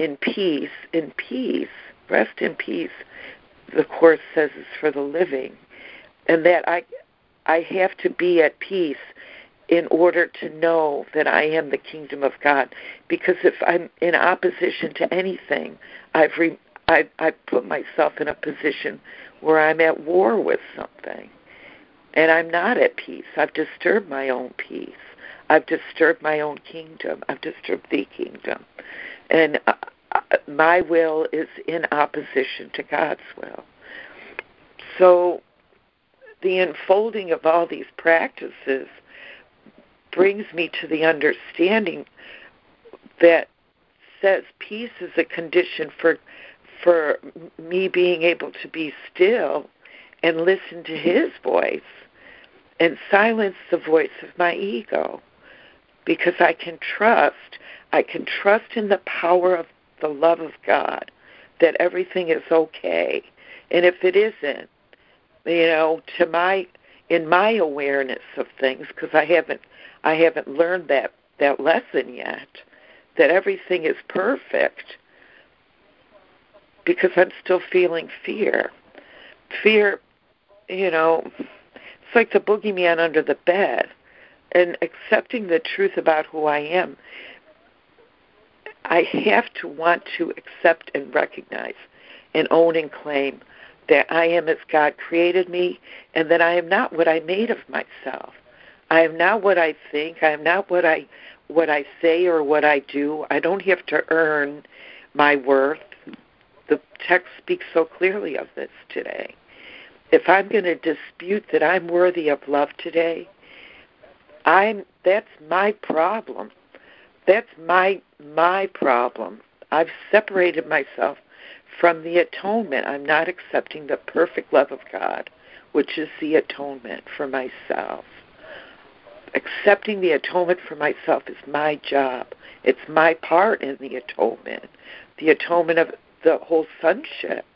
in peace, in peace, rest in peace the course says is for the living, and that I I have to be at peace in order to know that I am the kingdom of God. Because if I'm in opposition to anything, I've re, I I put myself in a position where I'm at war with something, and I'm not at peace. I've disturbed my own peace. I've disturbed my own kingdom. I've disturbed the kingdom, and uh, my will is in opposition to God's will. So the unfolding of all these practices brings me to the understanding that says peace is a condition for for me being able to be still and listen to mm-hmm. his voice and silence the voice of my ego because I can trust I can trust in the power of the love of God, that everything is okay. And if it isn't, you know, to my in my awareness of things because I haven't I haven't learned that that lesson yet that everything is perfect because I'm still feeling fear. Fear, you know, it's like the boogeyman under the bed and accepting the truth about who I am. I have to want to accept and recognize and own and claim that I am as God created me and that I am not what I made of myself. I am not what I think. I am not what I what I say or what I do. I don't have to earn my worth. The text speaks so clearly of this today. If I'm going to dispute that I'm worthy of love today, I'm that's my problem. That's my my problem. I've separated myself from the atonement. I'm not accepting the perfect love of God, which is the atonement for myself. Accepting the atonement for myself is my job. It's my part in the atonement, the atonement of the whole sonship.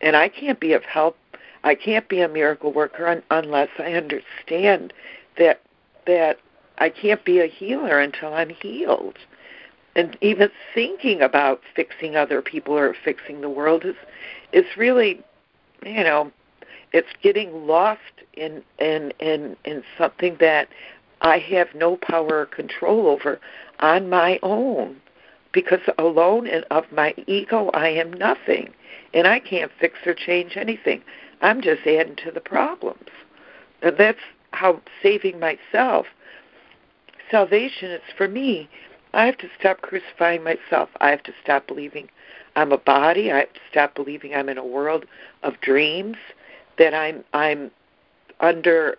And I can't be of help. I can't be a miracle worker un- unless I understand that that I can't be a healer until I'm healed and even thinking about fixing other people or fixing the world is is really you know it's getting lost in in in in something that I have no power or control over on my own because alone and of my ego I am nothing and I can't fix or change anything. I'm just adding to the problems. And that's how saving myself salvation is for me I have to stop crucifying myself. I have to stop believing I'm a body. I have to stop believing I'm in a world of dreams that I'm I'm under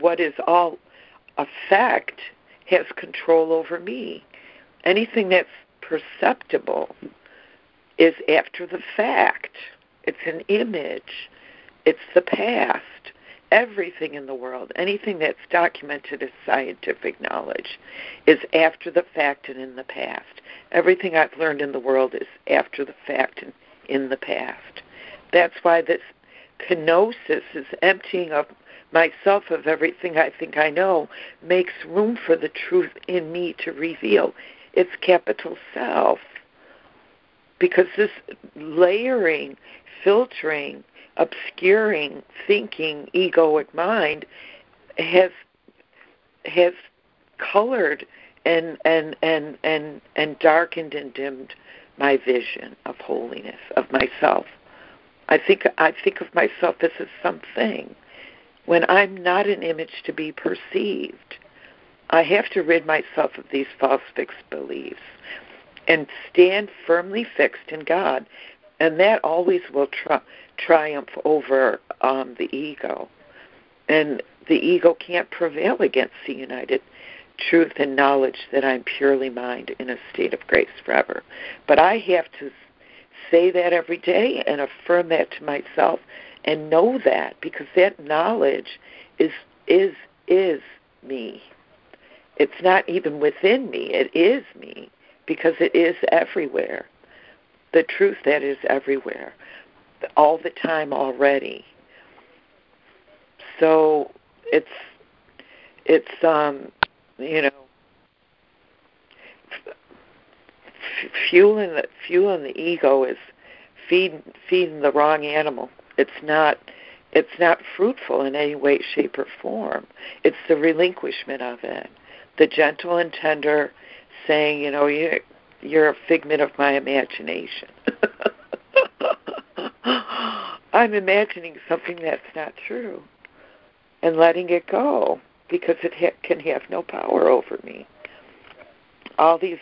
what is all effect has control over me. Anything that's perceptible is after the fact. It's an image. It's the past everything in the world, anything that's documented as scientific knowledge, is after the fact and in the past. Everything I've learned in the world is after the fact and in the past. That's why this kenosis is emptying of myself of everything I think I know makes room for the truth in me to reveal its capital self. Because this layering, filtering, obscuring thinking egoic mind has has colored and and and and and darkened and dimmed my vision of holiness of myself. I think i think of myself as a something. When i'm not an image to be perceived i have to rid myself of these false fixed beliefs and stand firmly fixed in god. And that always will try triumph over um, the ego. And the ego can't prevail against the united truth and knowledge that I'm purely mind in a state of grace forever. But I have to say that every day and affirm that to myself and know that because that knowledge is is is me. It's not even within me, it is me because it is everywhere. The truth that is everywhere all the time already. So it's it's um you know fueling the fueling the ego is feeding feeding the wrong animal. It's not it's not fruitful in any way, shape, or form. It's the relinquishment of it, the gentle and tender saying, you know, you you're a figment of my imagination. I'm imagining something that's not true and letting it go because it ha- can have no power over me. All these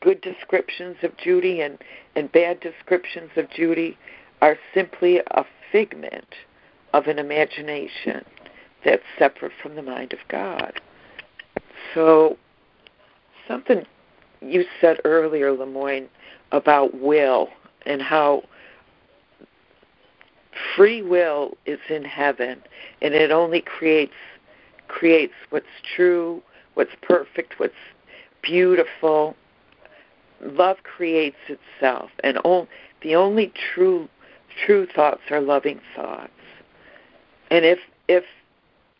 good descriptions of Judy and, and bad descriptions of Judy are simply a figment of an imagination that's separate from the mind of God. So, something you said earlier, LeMoyne, about will and how free will is in heaven and it only creates creates what's true what's perfect what's beautiful love creates itself and all, the only true true thoughts are loving thoughts and if if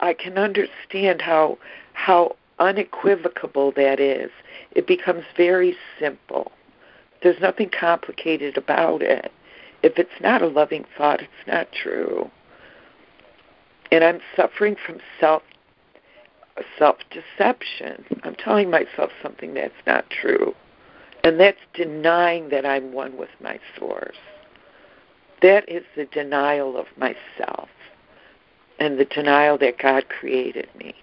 I can understand how how unequivocal that is, it becomes very simple. There's nothing complicated about it. If it's not a loving thought, it's not true. And I'm suffering from self self deception. I'm telling myself something that's not true. And that's denying that I'm one with my source. That is the denial of myself and the denial that God created me.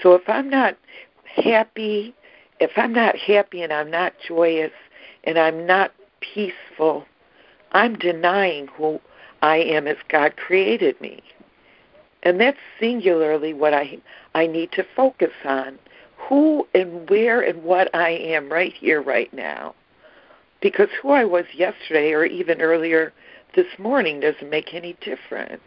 So if I'm not happy, if I'm not happy and I'm not joyous and I'm not peaceful, I'm denying who I am as God created me. And that's singularly what I I need to focus on. Who and where and what I am right here, right now. Because who I was yesterday or even earlier this morning doesn't make any difference.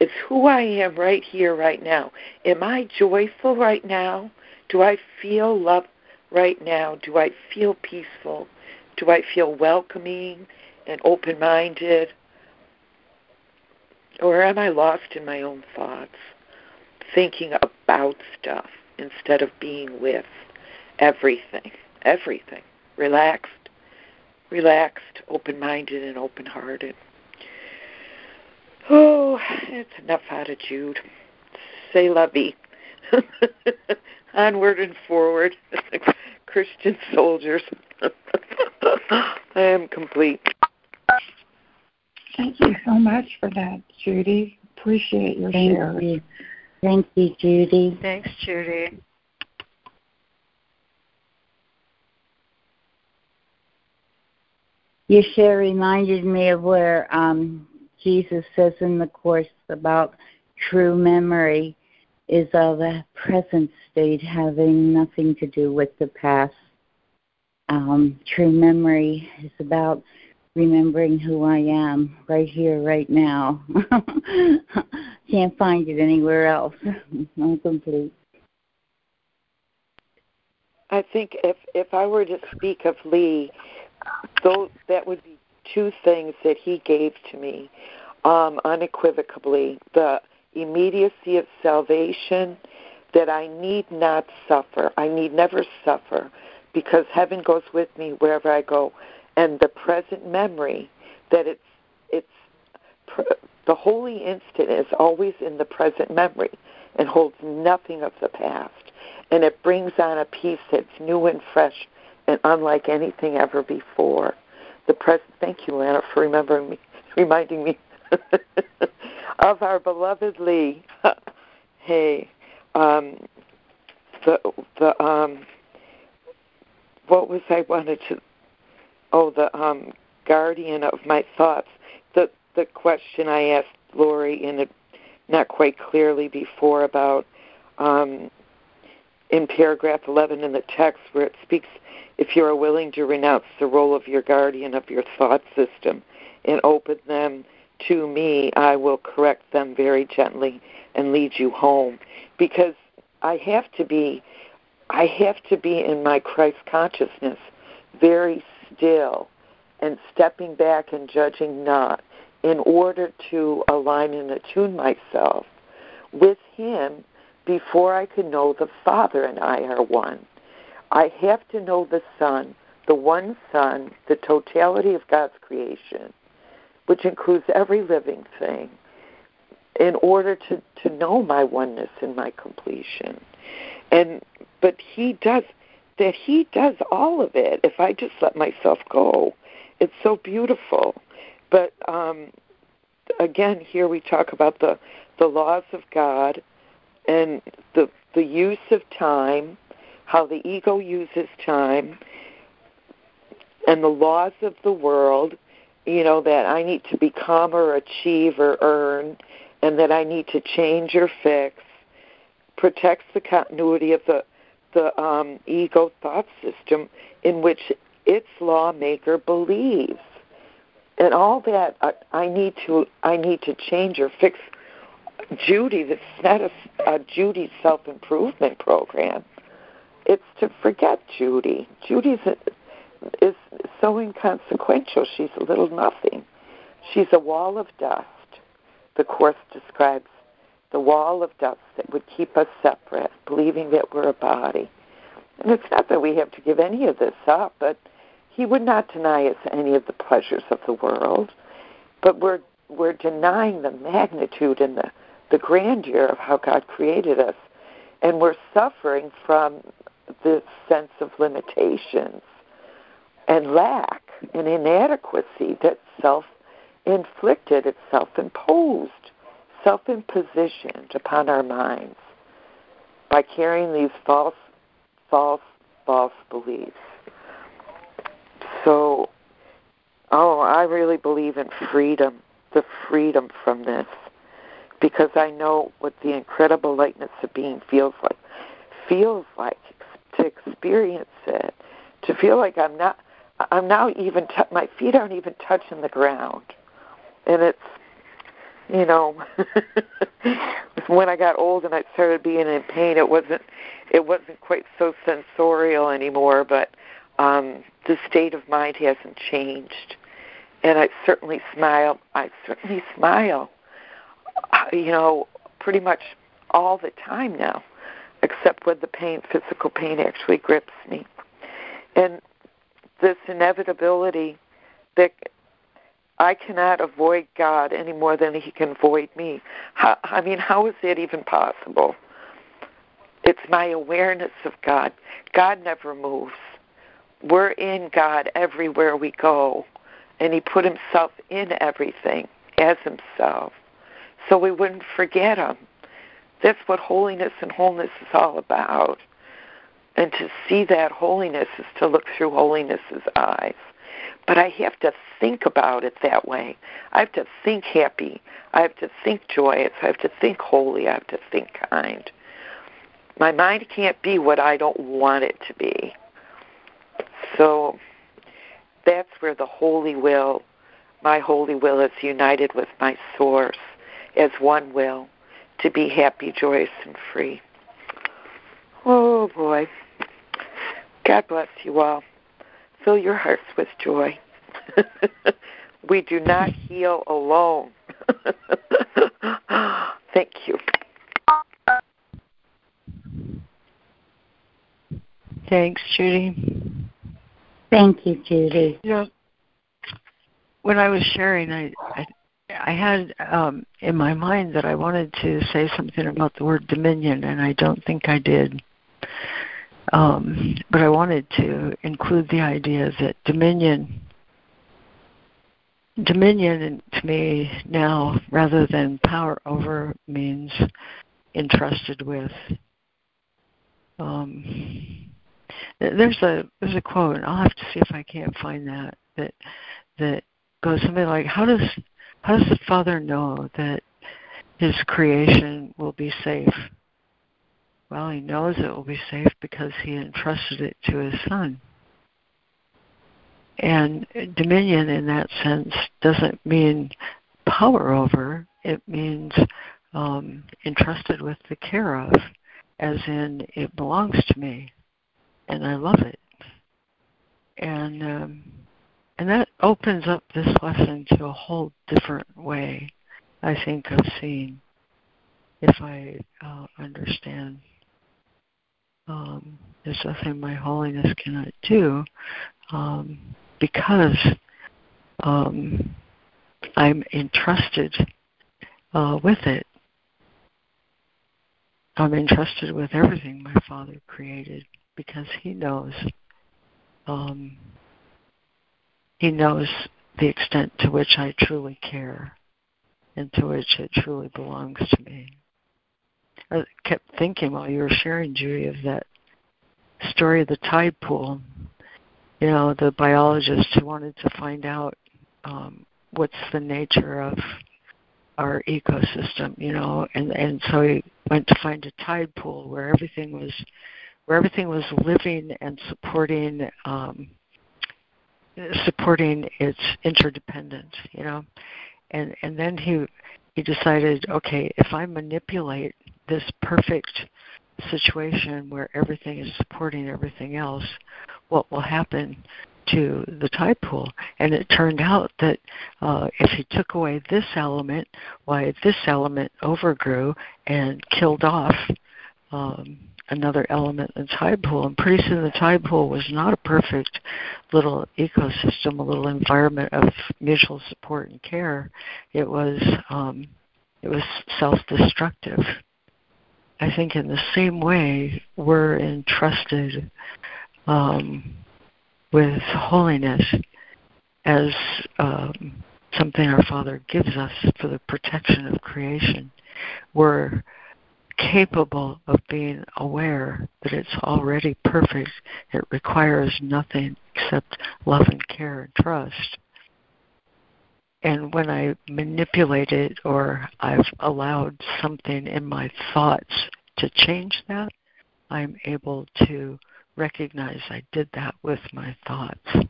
It's who I am right here, right now. Am I joyful right now? Do I feel love right now? Do I feel peaceful? Do I feel welcoming and open minded? Or am I lost in my own thoughts, thinking about stuff instead of being with everything? Everything. Relaxed, relaxed, open minded, and open hearted. Oh, it's enough Jude. Say vie. Onward and forward, Christian soldiers. I am complete. Thank you so much for that, Judy. Appreciate your Thank share. you. Thank you, Judy. Thanks, Judy. Your share reminded me of where um, Jesus says in the Course about true memory is of a present state having nothing to do with the past. Um, true memory is about remembering who I am right here, right now. Can't find it anywhere else. I'm complete. I think if if I were to speak of Lee, those that would be two things that he gave to me um, unequivocally: the immediacy of salvation, that I need not suffer. I need never suffer, because heaven goes with me wherever I go, and the present memory that it's it's the holy instant is always in the present memory and holds nothing of the past and it brings on a peace that's new and fresh and unlike anything ever before. The present. Thank you, Lana, for remembering me, reminding me of our beloved Lee. hey, um, the the um, what was I wanted to? Oh, the um, guardian of my thoughts. The the question I asked Lori in not quite clearly before about um, in paragraph 11 in the text where it speaks if you are willing to renounce the role of your guardian of your thought system and open them to me, I will correct them very gently and lead you home. Because I have to be I have to be in my Christ consciousness very still and stepping back and judging not in order to align and attune myself with him before I can know the Father and I are one. I have to know the Son, the one Son, the totality of God's creation, which includes every living thing, in order to, to know my oneness and my completion. And but he does that he does all of it if I just let myself go. It's so beautiful. But um again here we talk about the the laws of God and the the use of time, how the ego uses time, and the laws of the world, you know, that I need to become or achieve or earn, and that I need to change or fix, protects the continuity of the the um, ego thought system in which its lawmaker believes, and all that I, I need to I need to change or fix Judy, this is not a, a Judy self improvement program. It's to forget Judy. Judy's a, is so inconsequential. She's a little nothing. She's a wall of dust. The course describes the wall of dust that would keep us separate, believing that we're a body. And it's not that we have to give any of this up, but he would not deny us any of the pleasures of the world. But we're we're denying the magnitude and the, the grandeur of how God created us. And we're suffering from this sense of limitations and lack and inadequacy that self inflicted, it's self imposed self impositioned upon our minds by carrying these false, false, false beliefs. So, oh, I really believe in freedom, the freedom from this, because I know what the incredible lightness of being feels like. Feels like to experience it, to feel like I'm not, I'm now even, t- my feet aren't even touching the ground. And it's you know when I got old and I started being in pain it wasn't it wasn't quite so sensorial anymore but um the state of mind hasn't changed. And I certainly smile I certainly smile uh, you know pretty much all the time now except when the pain physical pain actually grips me. And this inevitability that I cannot avoid God any more than He can avoid me. How, I mean, how is that even possible? It's my awareness of God. God never moves. We're in God everywhere we go, and He put Himself in everything as Himself, so we wouldn't forget Him. That's what holiness and wholeness is all about. And to see that holiness is to look through holiness's eyes. But I have to think about it that way. I have to think happy. I have to think joyous. I have to think holy. I have to think kind. My mind can't be what I don't want it to be. So that's where the holy will, my holy will, is united with my source as one will to be happy, joyous, and free. Oh boy. God bless you all. Fill your hearts with joy. we do not heal alone. Thank you. Thanks, Judy. Thank you, Judy. You know, when I was sharing, I I, I had um, in my mind that I wanted to say something about the word dominion, and I don't think I did. Um, but I wanted to include the idea that dominion dominion to me now rather than power over means entrusted with um, there's a there's a quote and I'll have to see if I can't find that that that goes something like how does how does the father know that his creation will be safe well he knows it will be safe because he entrusted it to his son and dominion in that sense doesn't mean power over, it means um, entrusted with the care of, as in it belongs to me and I love it. And um, and that opens up this lesson to a whole different way, I think, of seeing if I uh, understand. Um, there's nothing my holiness cannot do. Um, because um, I'm entrusted uh, with it. I'm entrusted with everything my Father created because He knows. Um, he knows the extent to which I truly care and to which it truly belongs to me. I kept thinking while you were sharing, Judy, of that story of the tide pool. You know, the biologist who wanted to find out um, what's the nature of our ecosystem, you know, and and so he went to find a tide pool where everything was where everything was living and supporting um, supporting its interdependence, you know, and and then he he decided, okay, if I manipulate this perfect situation where everything is supporting everything else, what will happen to the tide pool. And it turned out that uh, if you took away this element, why this element overgrew and killed off um, another element in the tide pool. And pretty soon the tide pool was not a perfect little ecosystem, a little environment of mutual support and care. It was um, it was self-destructive. I think in the same way we're entrusted um, with holiness as um, something our Father gives us for the protection of creation. We're capable of being aware that it's already perfect. It requires nothing except love and care and trust. And when I manipulate it or I've allowed something in my thoughts to change that, I'm able to recognize I did that with my thoughts.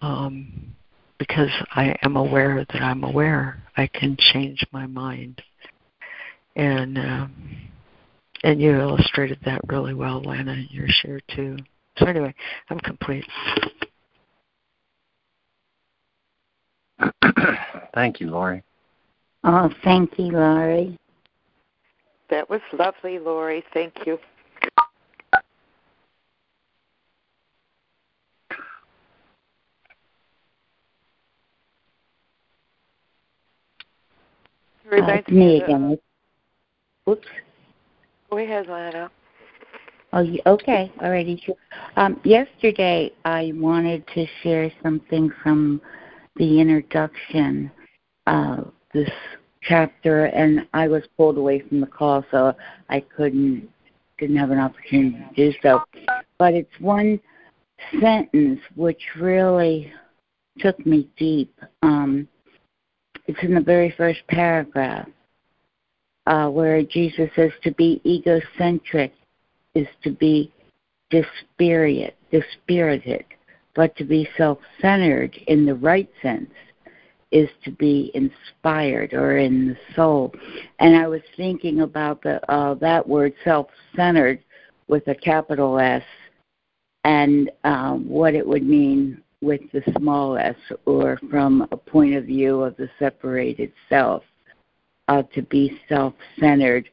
Um, because I am aware that I'm aware, I can change my mind. And um, and you illustrated that really well, Lana, in your share too. So anyway, I'm complete. Thank you, Lori. Oh, thank you, Laurie. That was lovely, Lori. Thank you. Uh, me again. Oops. Go ahead, Lana. Oh, okay. Alrighty. Um, yesterday, I wanted to share something from the introduction of this chapter, and I was pulled away from the call, so I couldn't, didn't have an opportunity to do so. But it's one sentence which really took me deep. Um, it's in the very first paragraph uh, where Jesus says to be egocentric is to be dispirited, dispirited, but to be self-centered in the right sense is to be inspired or in the soul. And I was thinking about the uh, that word self-centered with a capital S and um, what it would mean with the small s or from a point of view of the separated self. Uh, to be self centered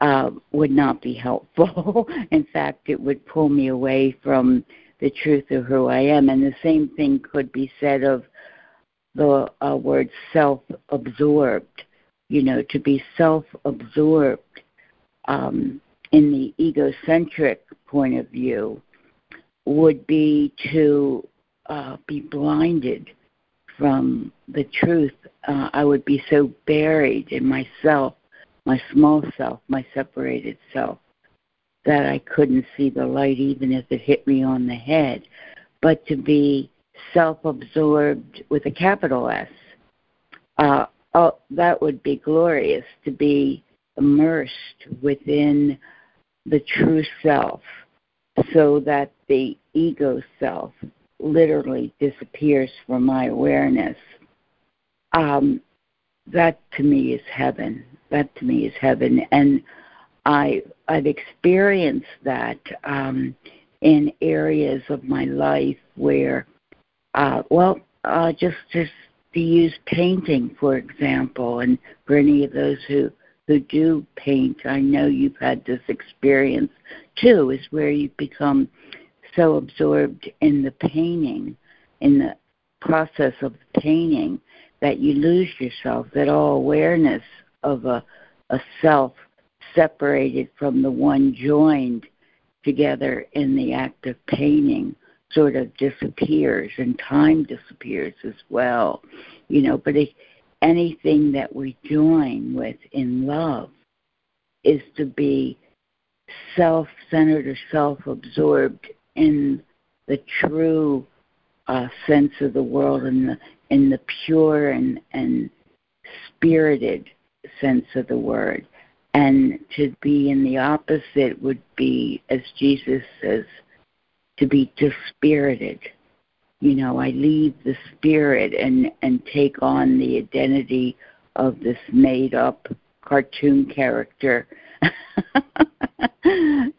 uh, would not be helpful. In fact, it would pull me away from the truth of who I am. And the same thing could be said of the uh, word self absorbed. You know, to be self absorbed um, in the egocentric point of view would be to uh, be blinded from the truth. Uh, I would be so buried in myself, my small self, my separated self, that I couldn't see the light even if it hit me on the head. But to be self absorbed with a capital S, uh, oh, that would be glorious to be immersed within the true self so that the ego self literally disappears from my awareness. Um, that to me is heaven. That to me is heaven, and I I've experienced that um, in areas of my life where, uh, well, uh, just just to use painting for example, and for any of those who who do paint, I know you've had this experience too, is where you become so absorbed in the painting, in the process of painting, that you lose yourself, that all awareness of a, a self separated from the one joined together in the act of painting sort of disappears and time disappears as well you know but it, anything that we join with in love is to be self centered or self absorbed in the true uh, sense of the world and the in the pure and and spirited sense of the word and to be in the opposite would be as jesus says to be dispirited you know i leave the spirit and and take on the identity of this made up cartoon character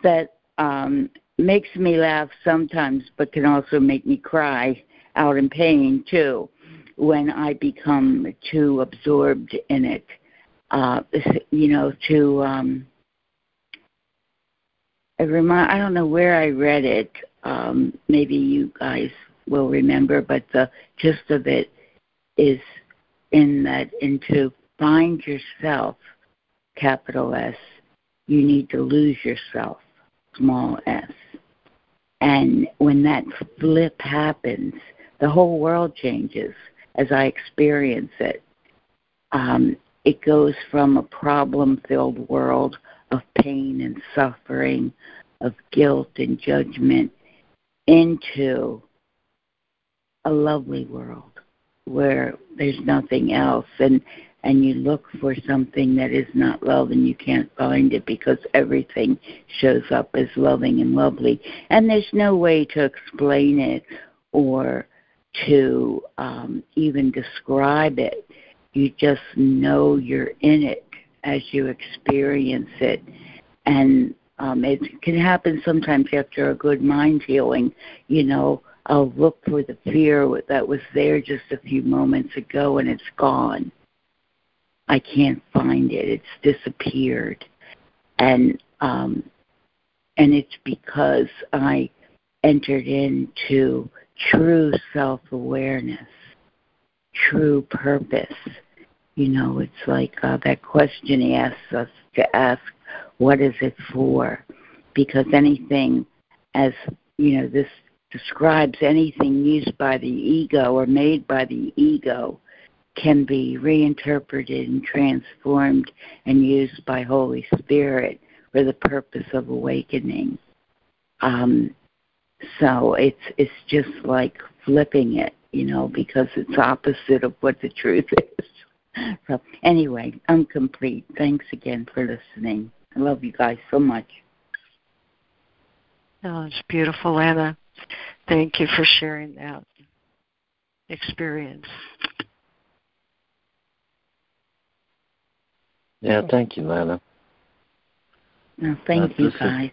that um makes me laugh sometimes, but can also make me cry out in pain too when I become too absorbed in it. Uh, you know, to um, I remind I don't know where I read it. Um, maybe you guys will remember, but the gist of it is in that and to find yourself, capital S, you need to lose yourself, small s. And when that flip happens, the whole world changes as I experience it. Um, it goes from a problem filled world of pain and suffering, of guilt and judgment, into a lovely world where there's nothing else. And and you look for something that is not love and you can't find it because everything shows up as loving and lovely. And there's no way to explain it or to um, even describe it you just know you're in it as you experience it and um, it can happen sometimes after a good mind healing you know I'll look for the fear that was there just a few moments ago and it's gone. I can't find it. It's disappeared. And um and it's because I entered into true self awareness, true purpose. You know, it's like uh, that question he asks us to ask, what is it for? Because anything, as you know, this describes anything used by the ego or made by the ego can be reinterpreted and transformed and used by Holy Spirit for the purpose of awakening. Um, so it's it's just like flipping it, you know, because it's opposite of what the truth is. So anyway, I'm complete. Thanks again for listening. I love you guys so much. Oh, it's beautiful, Anna. Thank you for sharing that experience. Yeah, thank you, Lana. No, thank uh, you, guys.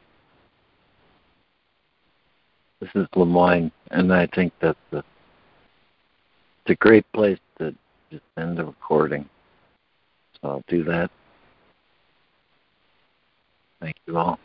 Is, this is LeMoyne, and I think that's the, it's a great place to just end the recording. So I'll do that. Thank you all.